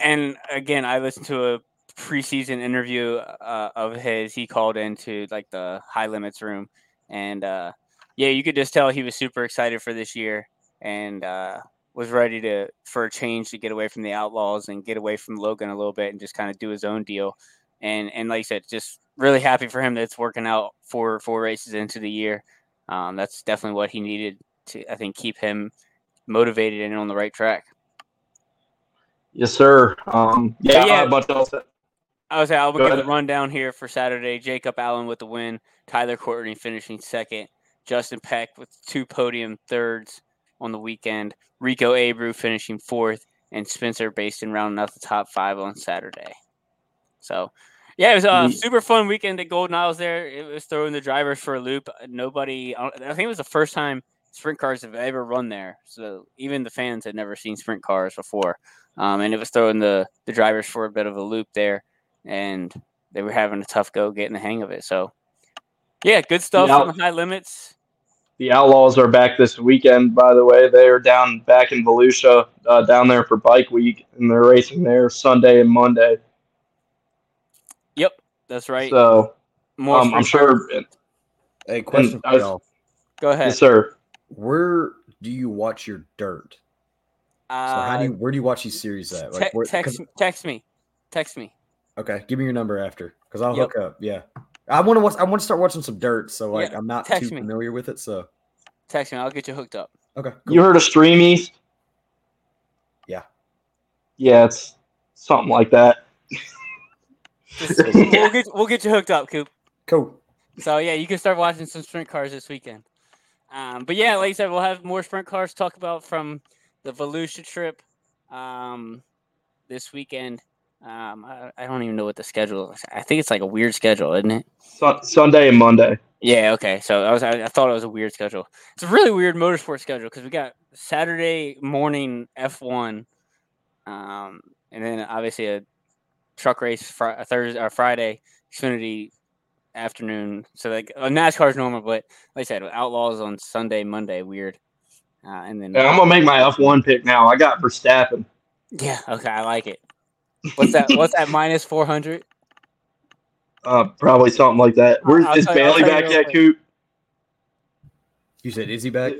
and again, I listened to a preseason interview uh, of his. He called into like the high limits room, and uh, yeah, you could just tell he was super excited for this year, and uh, was ready to for a change to get away from the Outlaws and get away from Logan a little bit and just kind of do his own deal. And and like I said, just really happy for him that it's working out four four races into the year. Um, that's definitely what he needed to I think keep him motivated and on the right track. Yes, sir. Um, yeah, yeah. a. I was I'll give the rundown here for Saturday. Jacob Allen with the win, Tyler Courtney finishing second, Justin Peck with two podium thirds on the weekend, Rico Abreu finishing fourth, and Spencer Bayston rounding out the top five on Saturday. So, yeah, it was a Ye- super fun weekend at Golden Isles. There, it was throwing the drivers for a loop. Nobody, I think it was the first time sprint cars have ever run there. So even the fans had never seen sprint cars before, um, and it was throwing the the drivers for a bit of a loop there and they were having a tough go getting the hang of it. So, Yeah, good stuff the high limits. The Outlaws are back this weekend, by the way. They are down back in Volusia, uh, down there for Bike Week, and they're racing there Sunday and Monday. Yep, that's right. So More um, I'm free- sure. Hey, question for y'all. Go ahead. Yes, sir. Where do you watch your dirt? So how Uh, do you where do you watch these series at? te- where- text text me. Text me. okay, give me your number after because I'll Yep. hook up. Yeah, I want to watch. I want to start watching some dirt. So like Yeah, I'm not text too me. familiar with it. So Text me. I'll get you hooked up. okay, You heard of Stream East? Yeah. Yeah, it's something like that. Just- we'll get we'll get you hooked up, Coop. cool. So yeah, you can start watching some sprint cars this weekend. Um, but yeah, like I said, we'll have more sprint cars to talk about from the Volusia trip um, this weekend. Um, I, I don't even know what the schedule is. I think it's like a weird schedule, isn't it? Sun- Sunday and Monday. Yeah. Okay. So I was I, I thought it was a weird schedule. It's a really weird motorsport schedule because we got Saturday morning F one, um, and then obviously a truck race fr- a Thursday or Friday Xfinity afternoon. So like uh, NASCAR's normal, but like I said, Outlaws on Sunday, Monday, weird. Uh, and then Yeah, I'm gonna make my F1 pick now. I got Verstappen. yeah, okay, I like it. What's that? What's that? Minus four hundred. Uh, probably something like that. Where I'll is tell you- I'll Bailey tell you back real yet, quick. Coop? You said is he back?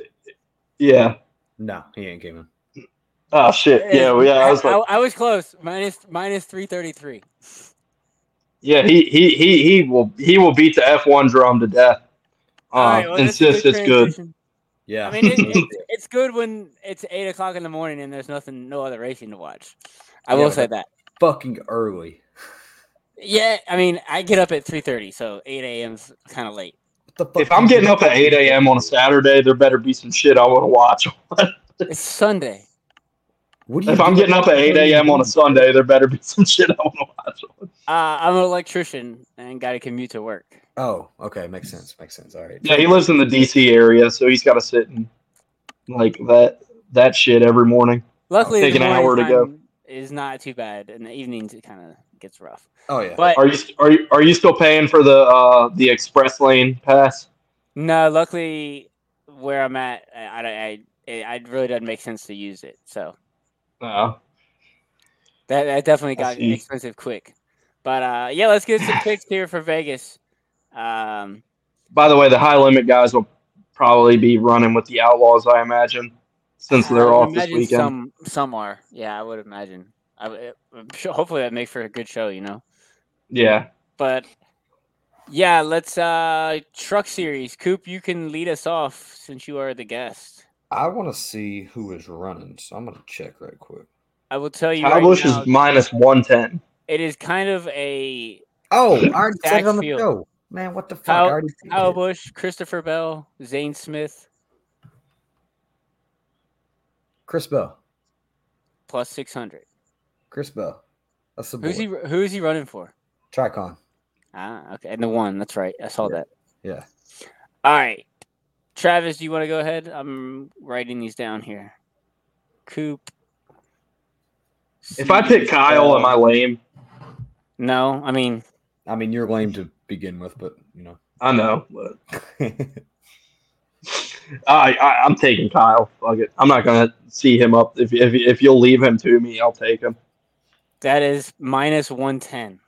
Yeah. No, he ain't came in. Oh shit. Yeah, well, yeah. I was like, I, was close. Minus minus three thirty three. yeah. He he he he will he will beat the F1 drum to death. Uh, insist it's good. Yeah, I mean, it, it's, it's good when it's eight o'clock in the morning and there's nothing, no other racing to watch. I Yeah, will but say that. Fucking early. Yeah, I mean, I get up at three thirty, so eight a.m.'s kind of late. The fuck If I'm getting up at 8 a.m. on a Saturday, there better be some shit I want to watch. It's Sunday. What do you if I'm getting up at 8 a.m. on a Sunday, there better be some shit I want to watch. Uh, I'm an electrician and got to commute to work. Oh, okay, makes sense. Makes sense. All right. Yeah, he lives in the D.C. area, so he's got to sit and like that that shit every morning. Luckily, take an hour to go. Time is not too bad. In the evenings, it kind of gets rough. Oh yeah. But Are you are you are you still paying for the uh the express lane pass? no, luckily, where I'm at, I, I, I, it really doesn't make sense to use it. So No. that, that definitely got expensive quick. But uh, yeah, let's get some picks here for Vegas. Um, By the way, the high limit guys will probably be running with the Outlaws, I imagine, since they're would off this weekend. Some, some are. Yeah, I would imagine. I, would- sure, hopefully, that makes for a good show. You know. Yeah. But yeah, let's uh truck series. Coop, you can lead us off since you are the guest. I want to see who is running, so I'm gonna check right quick. I will tell you Kyle right Busch now, is minus one ten. it is kind of a Oh, I already said on the Backfield. show. Man, what the fuck? Kyle- I Kyle it. Busch, Christopher Bell, Zane Smith, Chris Bell. plus six hundred. Chris Bell. That's the boy. Who's he? Who's he running for? Tricon. Ah, okay, and the one. That's right. I saw Yeah. that. Yeah. All right, Travis, do you want to go ahead? I'm writing these down here. Coop. If I pick Kyle, am I lame? No, I mean I mean, you're lame to begin with, but you know. I know. But I, I I'm taking Kyle. Fuck it. I'm not gonna see him up. If if if you'll leave him to me, I'll take him. that is minus one ten.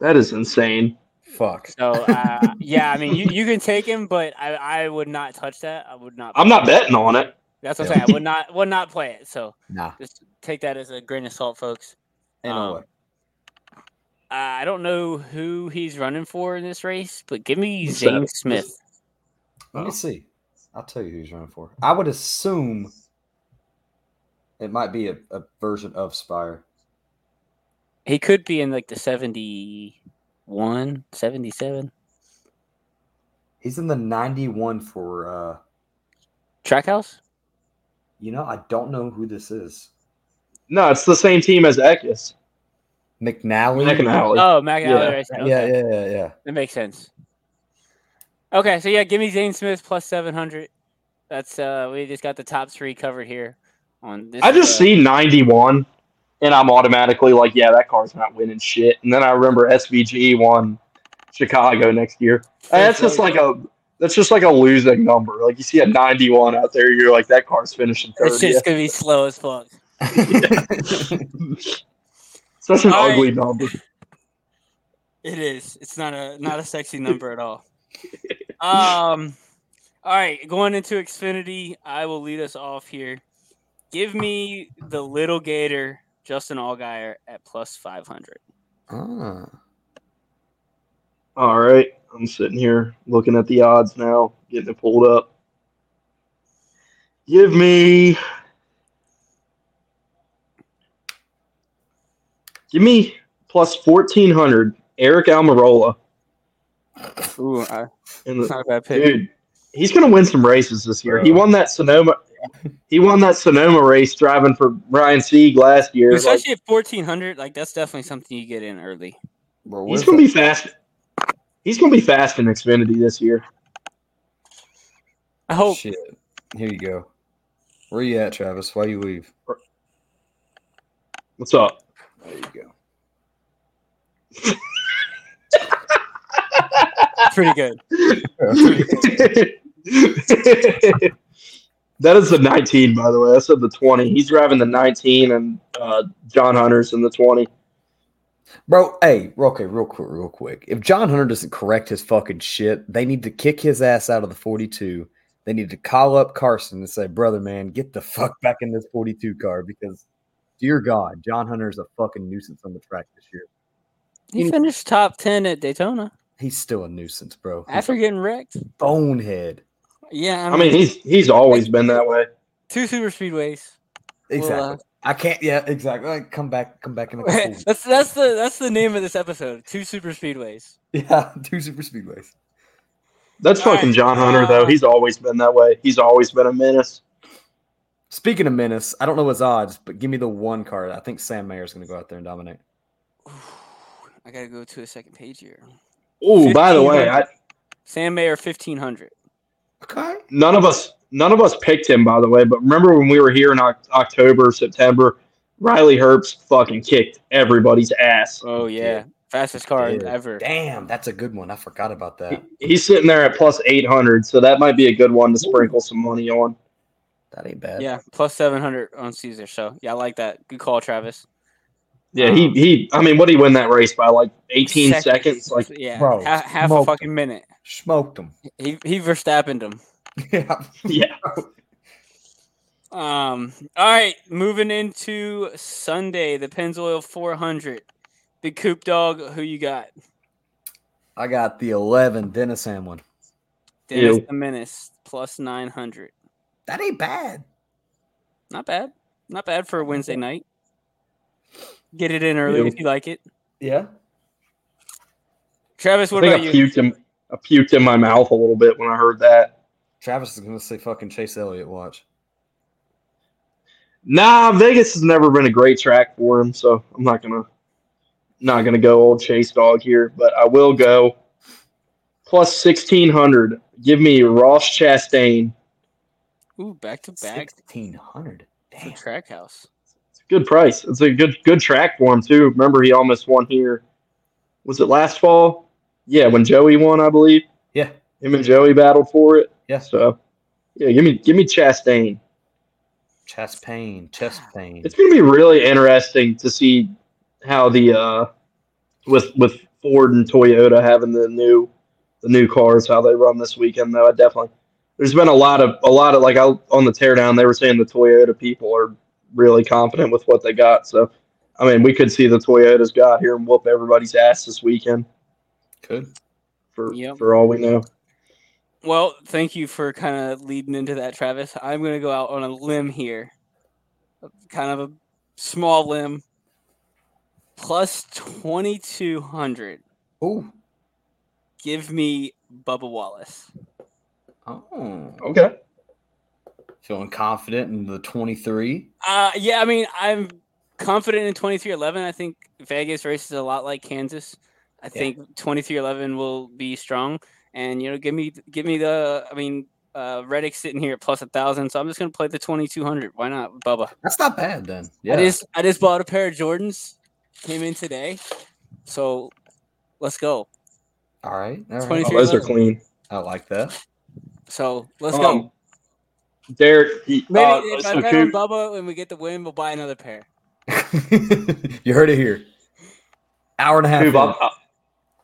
That is insane. Fuck. So uh, yeah, I mean you, you can take him, but I, I would not touch that. I would not. I'm not betting on it. That's what I'm saying. I would not would not play it. So Nah. just take that as a grain of salt, folks. Ain't no Um, way. Uh, I don't know who he's running for in this race, but give me Who's Zane? Smith. Let me oh. see. I'll tell you who he's running for. I would assume it might be a, a version of Spire. He could be in like the 71, 77 He's in the 91 for uh Trackhouse. you know, I don't know who this is. No, it's the same team as Eckes. McNally. McNally. Oh, McNally. Yeah. Alley Racing. Yeah, yeah, yeah, yeah. That makes sense. Okay, so yeah, give me Zane Smith plus 700. That's uh we just got the top 3 covered here on this I just see 91, and I'm automatically like, yeah, that car's not winning shit. And then I remember SVG won Chicago next year. And that's just like a that's just like a losing number. Like you see a 91 out there, you're like that car's finishing third. It's just gonna be slow as fuck. Such an All right. ugly number. It is. It's not a not a sexy number at all. Um all right, going into Xfinity, I will lead us off here. Give me the little gator, Justin Allgaier at plus five hundred. Ah. All right, I'm sitting here looking at the odds now, getting it pulled up. Give me, give me plus fourteen hundred. Aric Almirola, Ooh, I, and the, not a bad pick. dude, he's gonna win some races this year. He won that Sonoma. He won that Sonoma race driving for Ryan Sieg last year. Like, Especially at fourteen hundred, like that's definitely something you get in early. Bro, he's gonna the- be fast. He's gonna be fast in Xfinity this year. I hope Shit. Here you go. Where you at, Travis? Why you leave? What's up? There you go. pretty good. that is the 19, by the way. I said the 20. He's driving the 19, and uh, John Hunter's in the 20. Bro, hey, okay, real quick, real quick. If John Hunter doesn't correct his fucking shit, they need to kick his ass out of the 42. They need to call up Carson and say, brother, man, get the fuck back in this 42 car because, dear God, John Hunter's a fucking nuisance on the track this year. He finished top ten at Daytona He's still a nuisance, bro. He's after getting wrecked. a bonehead. Yeah, I mean, he's he's always been that way. two super speedways. Exactly. uh, I can't. Yeah, exactly. Like, come back. Come back in a couple. that's that's the that's the name of this episode. Two super speedways. yeah, two super speedways. That's All fucking right, John Hunter, though. uh, He's always been that way. He's always been a menace. Speaking of menace, I don't know his odds, but give me the one card. I think Sam Mayer's going to go out there and dominate. I gotta go to a second page here. Oh, by the way, I, Sam Mayer fifteen hundred. Okay. none of us none of us picked him, by the way. But remember when we were here in October, September, Riley Herbst fucking kicked everybody's ass. Oh yeah, fastest car Dude, ever. Damn, that's a good one. I forgot about that. He's sitting there at plus 800, so that might be a good one to sprinkle some money on. That ain't bad. Yeah, plus seven hundred on Caesar. So yeah, I like that. Good call, Travis. Yeah, he, he I mean, what did he win that race by? Like 18 seconds? Like, yeah, Bro, ha- half a smoked fucking minute. Smoked him. He he Verstappened him. yeah. yeah. Um. All right, moving into Sunday, the Pennzoil 400. Big Coop Dog, who you got? I got the 11 Dennis Hamlin. Dennis Ew. the Menace plus 900. That ain't bad. Not bad. Not bad for a Wednesday night. Get it in early Ew. if you like it. Yeah. Travis, I what think about I you? puked him. I puked in my mouth a little bit when I heard that. Travis is going to say fucking Chase Elliott. Watch. Nah, Vegas has never been a great track for him, so I'm not gonna not gonna go old chase dog here, but I will go plus sixteen hundred. Give me Ross Chastain. Ooh, back to back 1600. Damn. track house. Good price. It's a good good track for him too. Remember, he almost won here. Was it last fall? Yeah, when Joey won, I believe. Yeah. Him and Joey battled for it. Yeah. So, yeah, give me give me Chastain. Chest pain. Chest pain. It's going to be really interesting to see how the uh, with with Ford and Toyota having the new the new cars how they run this weekend. Though I definitely there's been a lot of a lot of like I, on the teardown they were saying the Toyota people are really confident with what they got. So I mean we could see the Toyotas got here and whoop everybody's ass this weekend Good. for Yep. for all we know. Well, thank you for kind of leading into that, Travis. I'm going to go out on a limb here. Kind of a small limb. Plus 2200. Oh. Give me Bubba Wallace. Oh. Okay. Feeling confident in the 23. Uh, yeah, I mean, I'm confident in 2311. I think Vegas races a lot like Kansas. I think 2311 will be strong. And, you know, give me, give me the, I mean, uh, Reddick's sitting here at plus a thousand. So I'm just going to play the 2200. Why not, Bubba? That's not bad then. Yeah. I just I just bought a pair of Jordans. Came in today, so let's go. All right. All right. 23 Oh, those are clean. I like that. So let's Um, go. Derek, he- Maybe uh, if I so bet on Bubba and we get the win, we'll buy another pair. you heard it here. Hour and a half. Coop. I'll, I'll-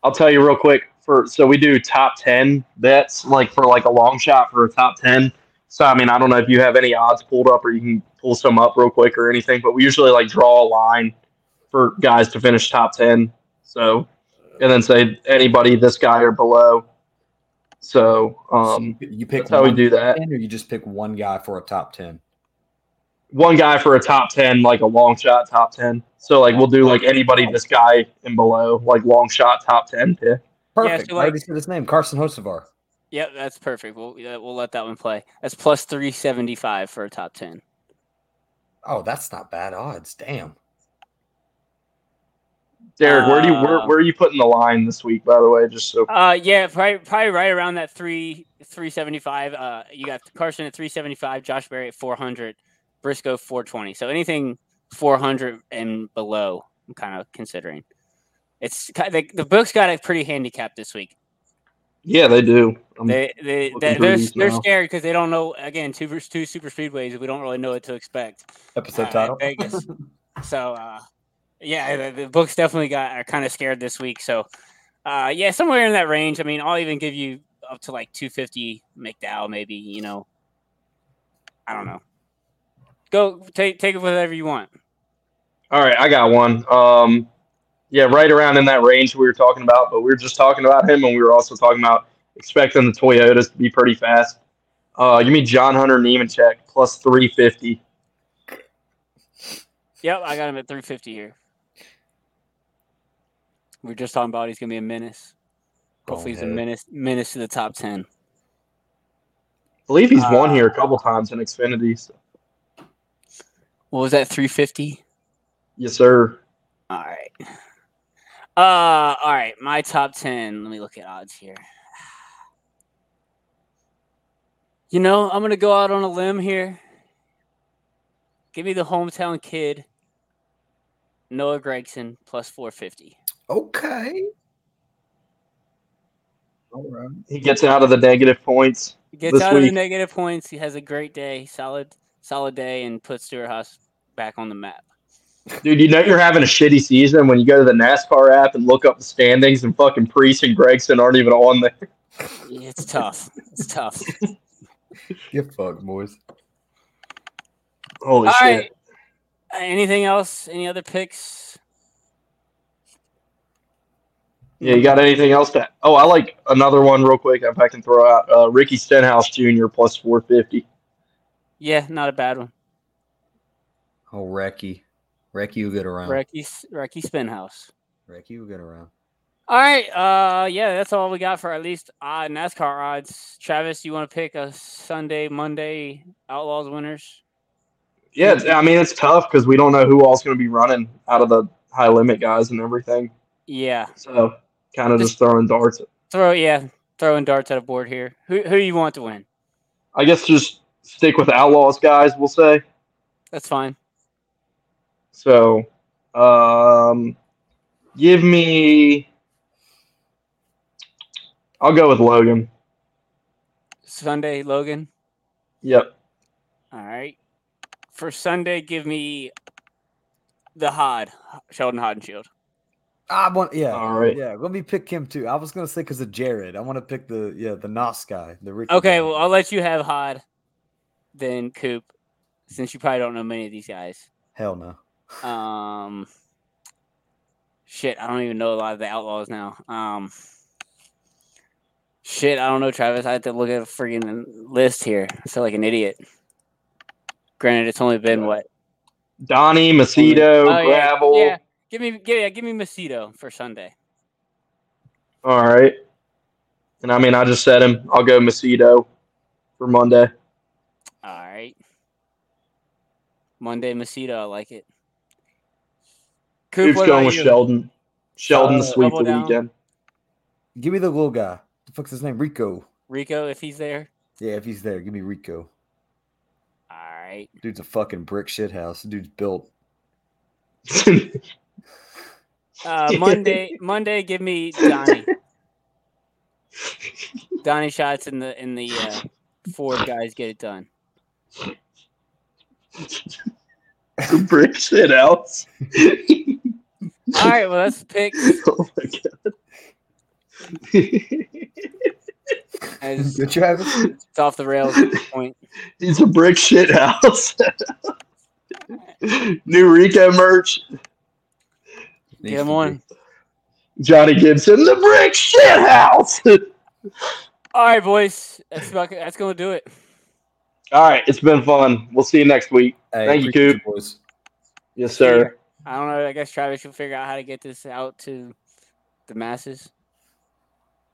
I'll tell you real quick. For so we do top ten bets, like for like a long shot for a top ten. So I mean, I don't know if you have any odds pulled up, or you can pull some up real quick or anything. But we usually like draw a line for guys to finish top ten. So and then say anybody this guy or below. So um, you pick that's how we do that. or you just pick one guy for a top ten. one guy for a top 10 like a long shot top 10 so like we'll do like anybody this guy and below like long shot top 10 yeah Perfect. so I like- already said his name, Carson Hosevar. Yep, that's perfect. We'll yeah, we'll let that one play. That's plus three seventy five for a top ten. Oh, that's not bad odds. Damn. Derek where do you where, Uh, where are you putting the line this week by the way just so Uh, yeah, probably, probably right around that three three seventy five. Uh, you got Carson at three seventy five, Josh Berry at four hundred, Briscoe four twenty. So anything four hundred and below, I'm kind of considering. It's the, the book's got it pretty handicapped this week. yeah they do Um, They they, they, they are they're now. scared because they don't know again two two super speedways. We don't really know what to expect. Episode uh, title. Vegas. so uh, yeah, the, the books definitely got kind of scared this week. So uh, yeah, somewhere in that range. I mean, I'll even give you up to like 250 McDowell, maybe. You know, I don't know. Go take take it whatever you want. all right i got one um yeah right around in that range we were talking about but we were just talking about him and we were also talking about expecting the toyotas to be pretty fast uh you mean john hunter Nemechek plus 350 Yep, I got him at 350 here. We are just talking about he's gonna be a menace. Hopefully, he's a Bonehead. menace menace to the top 10. I believe he's won Uh, here a couple times in Xfinity. So. What was that? 350. Yes, sir. All right. Uh, all right. My top ten. Let me look at odds here. You know, I'm gonna go out on a limb here. Give me the hometown kid, Noah Gragson plus 450. Okay. All right. He gets out of the negative points. He gets This out of the negative points. He has a great day, solid, solid day, and puts Stewart Haas back on the map. Dude, you know you're having a shitty season when you go to the NASCAR app and look up the standings and fucking Preece and Gragson aren't even on there. It's tough. It's tough. Get fucked, boys. Holy All shit. right. Anything else? Any other picks? Yeah, you got anything else to? Oh, I like another one real quick. If I can throw out uh, Ricky Stenhouse Jr. plus four fifty. Yeah, not a bad one. Oh, Recky. Recky will get around. Recky, Recky Spinhouse. Recky will get around. All right. Uh, yeah, that's all we got for at least uh, NASCAR odds. Travis, you want to pick a Sunday, Monday Outlaws winners? Yeah, it's, I mean it's tough because we don't know who all's going to be running out of the high limit guys and everything. Yeah, So kind of Just- just throwing darts. throw yeah, throwing darts at a board here. Who who you want to win? I guess just stick with Outlaws guys. We'll say. That's fine. So, um, give me. I'll go with Logan. Sunday, Logan. Yep. All right. For Sunday, give me the Hod, Sheldon Haudenschild. I want, yeah, All right. yeah. Let me pick him too. I was gonna say because of Jared. I want to pick the yeah the Nos guy, the Ricky. Okay, guy. well, I'll let you have Hod, then Coop, since you probably don't know many of these guys. hell no. Um, shit, I don't even know a lot of the outlaws now. Um, shit, I don't know, Travis. I have to look at a freaking list here. I feel like an idiot. Granted, it's only been what? Donnie, Macedo, Oh, yeah, Gravel. Yeah, give me, give, yeah, give me Macedo for Sunday. All right. And I mean, I just said him. I'll go Macedo for Monday. All right. Monday Macedo, I like it. Coop, Who's going with you? Sheldon? Sheldon Uh, sweep the down. weekend. Give me the little guy. The fuck's his name? Rico. Rico, if he's there. Yeah, if he's there, give me Rico. All right. Dude's a fucking brick shit house. Dude's built. Uh, Monday, Monday, give me Donnie. Donny Schatz in the in the uh, Ford guys get it done. The brick shit house. All right, well that's the pick. oh my god. As Good Travis. it's off the rails at this point. It's a brick shit house. New Rico merch. Get him on. Johnny Gibson, the brick shit house. All right, boys. That's about, that's gonna do it. All right, it's been fun. We'll see you next week. Hey, Thank you, appreciate Coop. boys. Yes, sir. I don't know. I guess Travis should figure out how to get this out to the masses.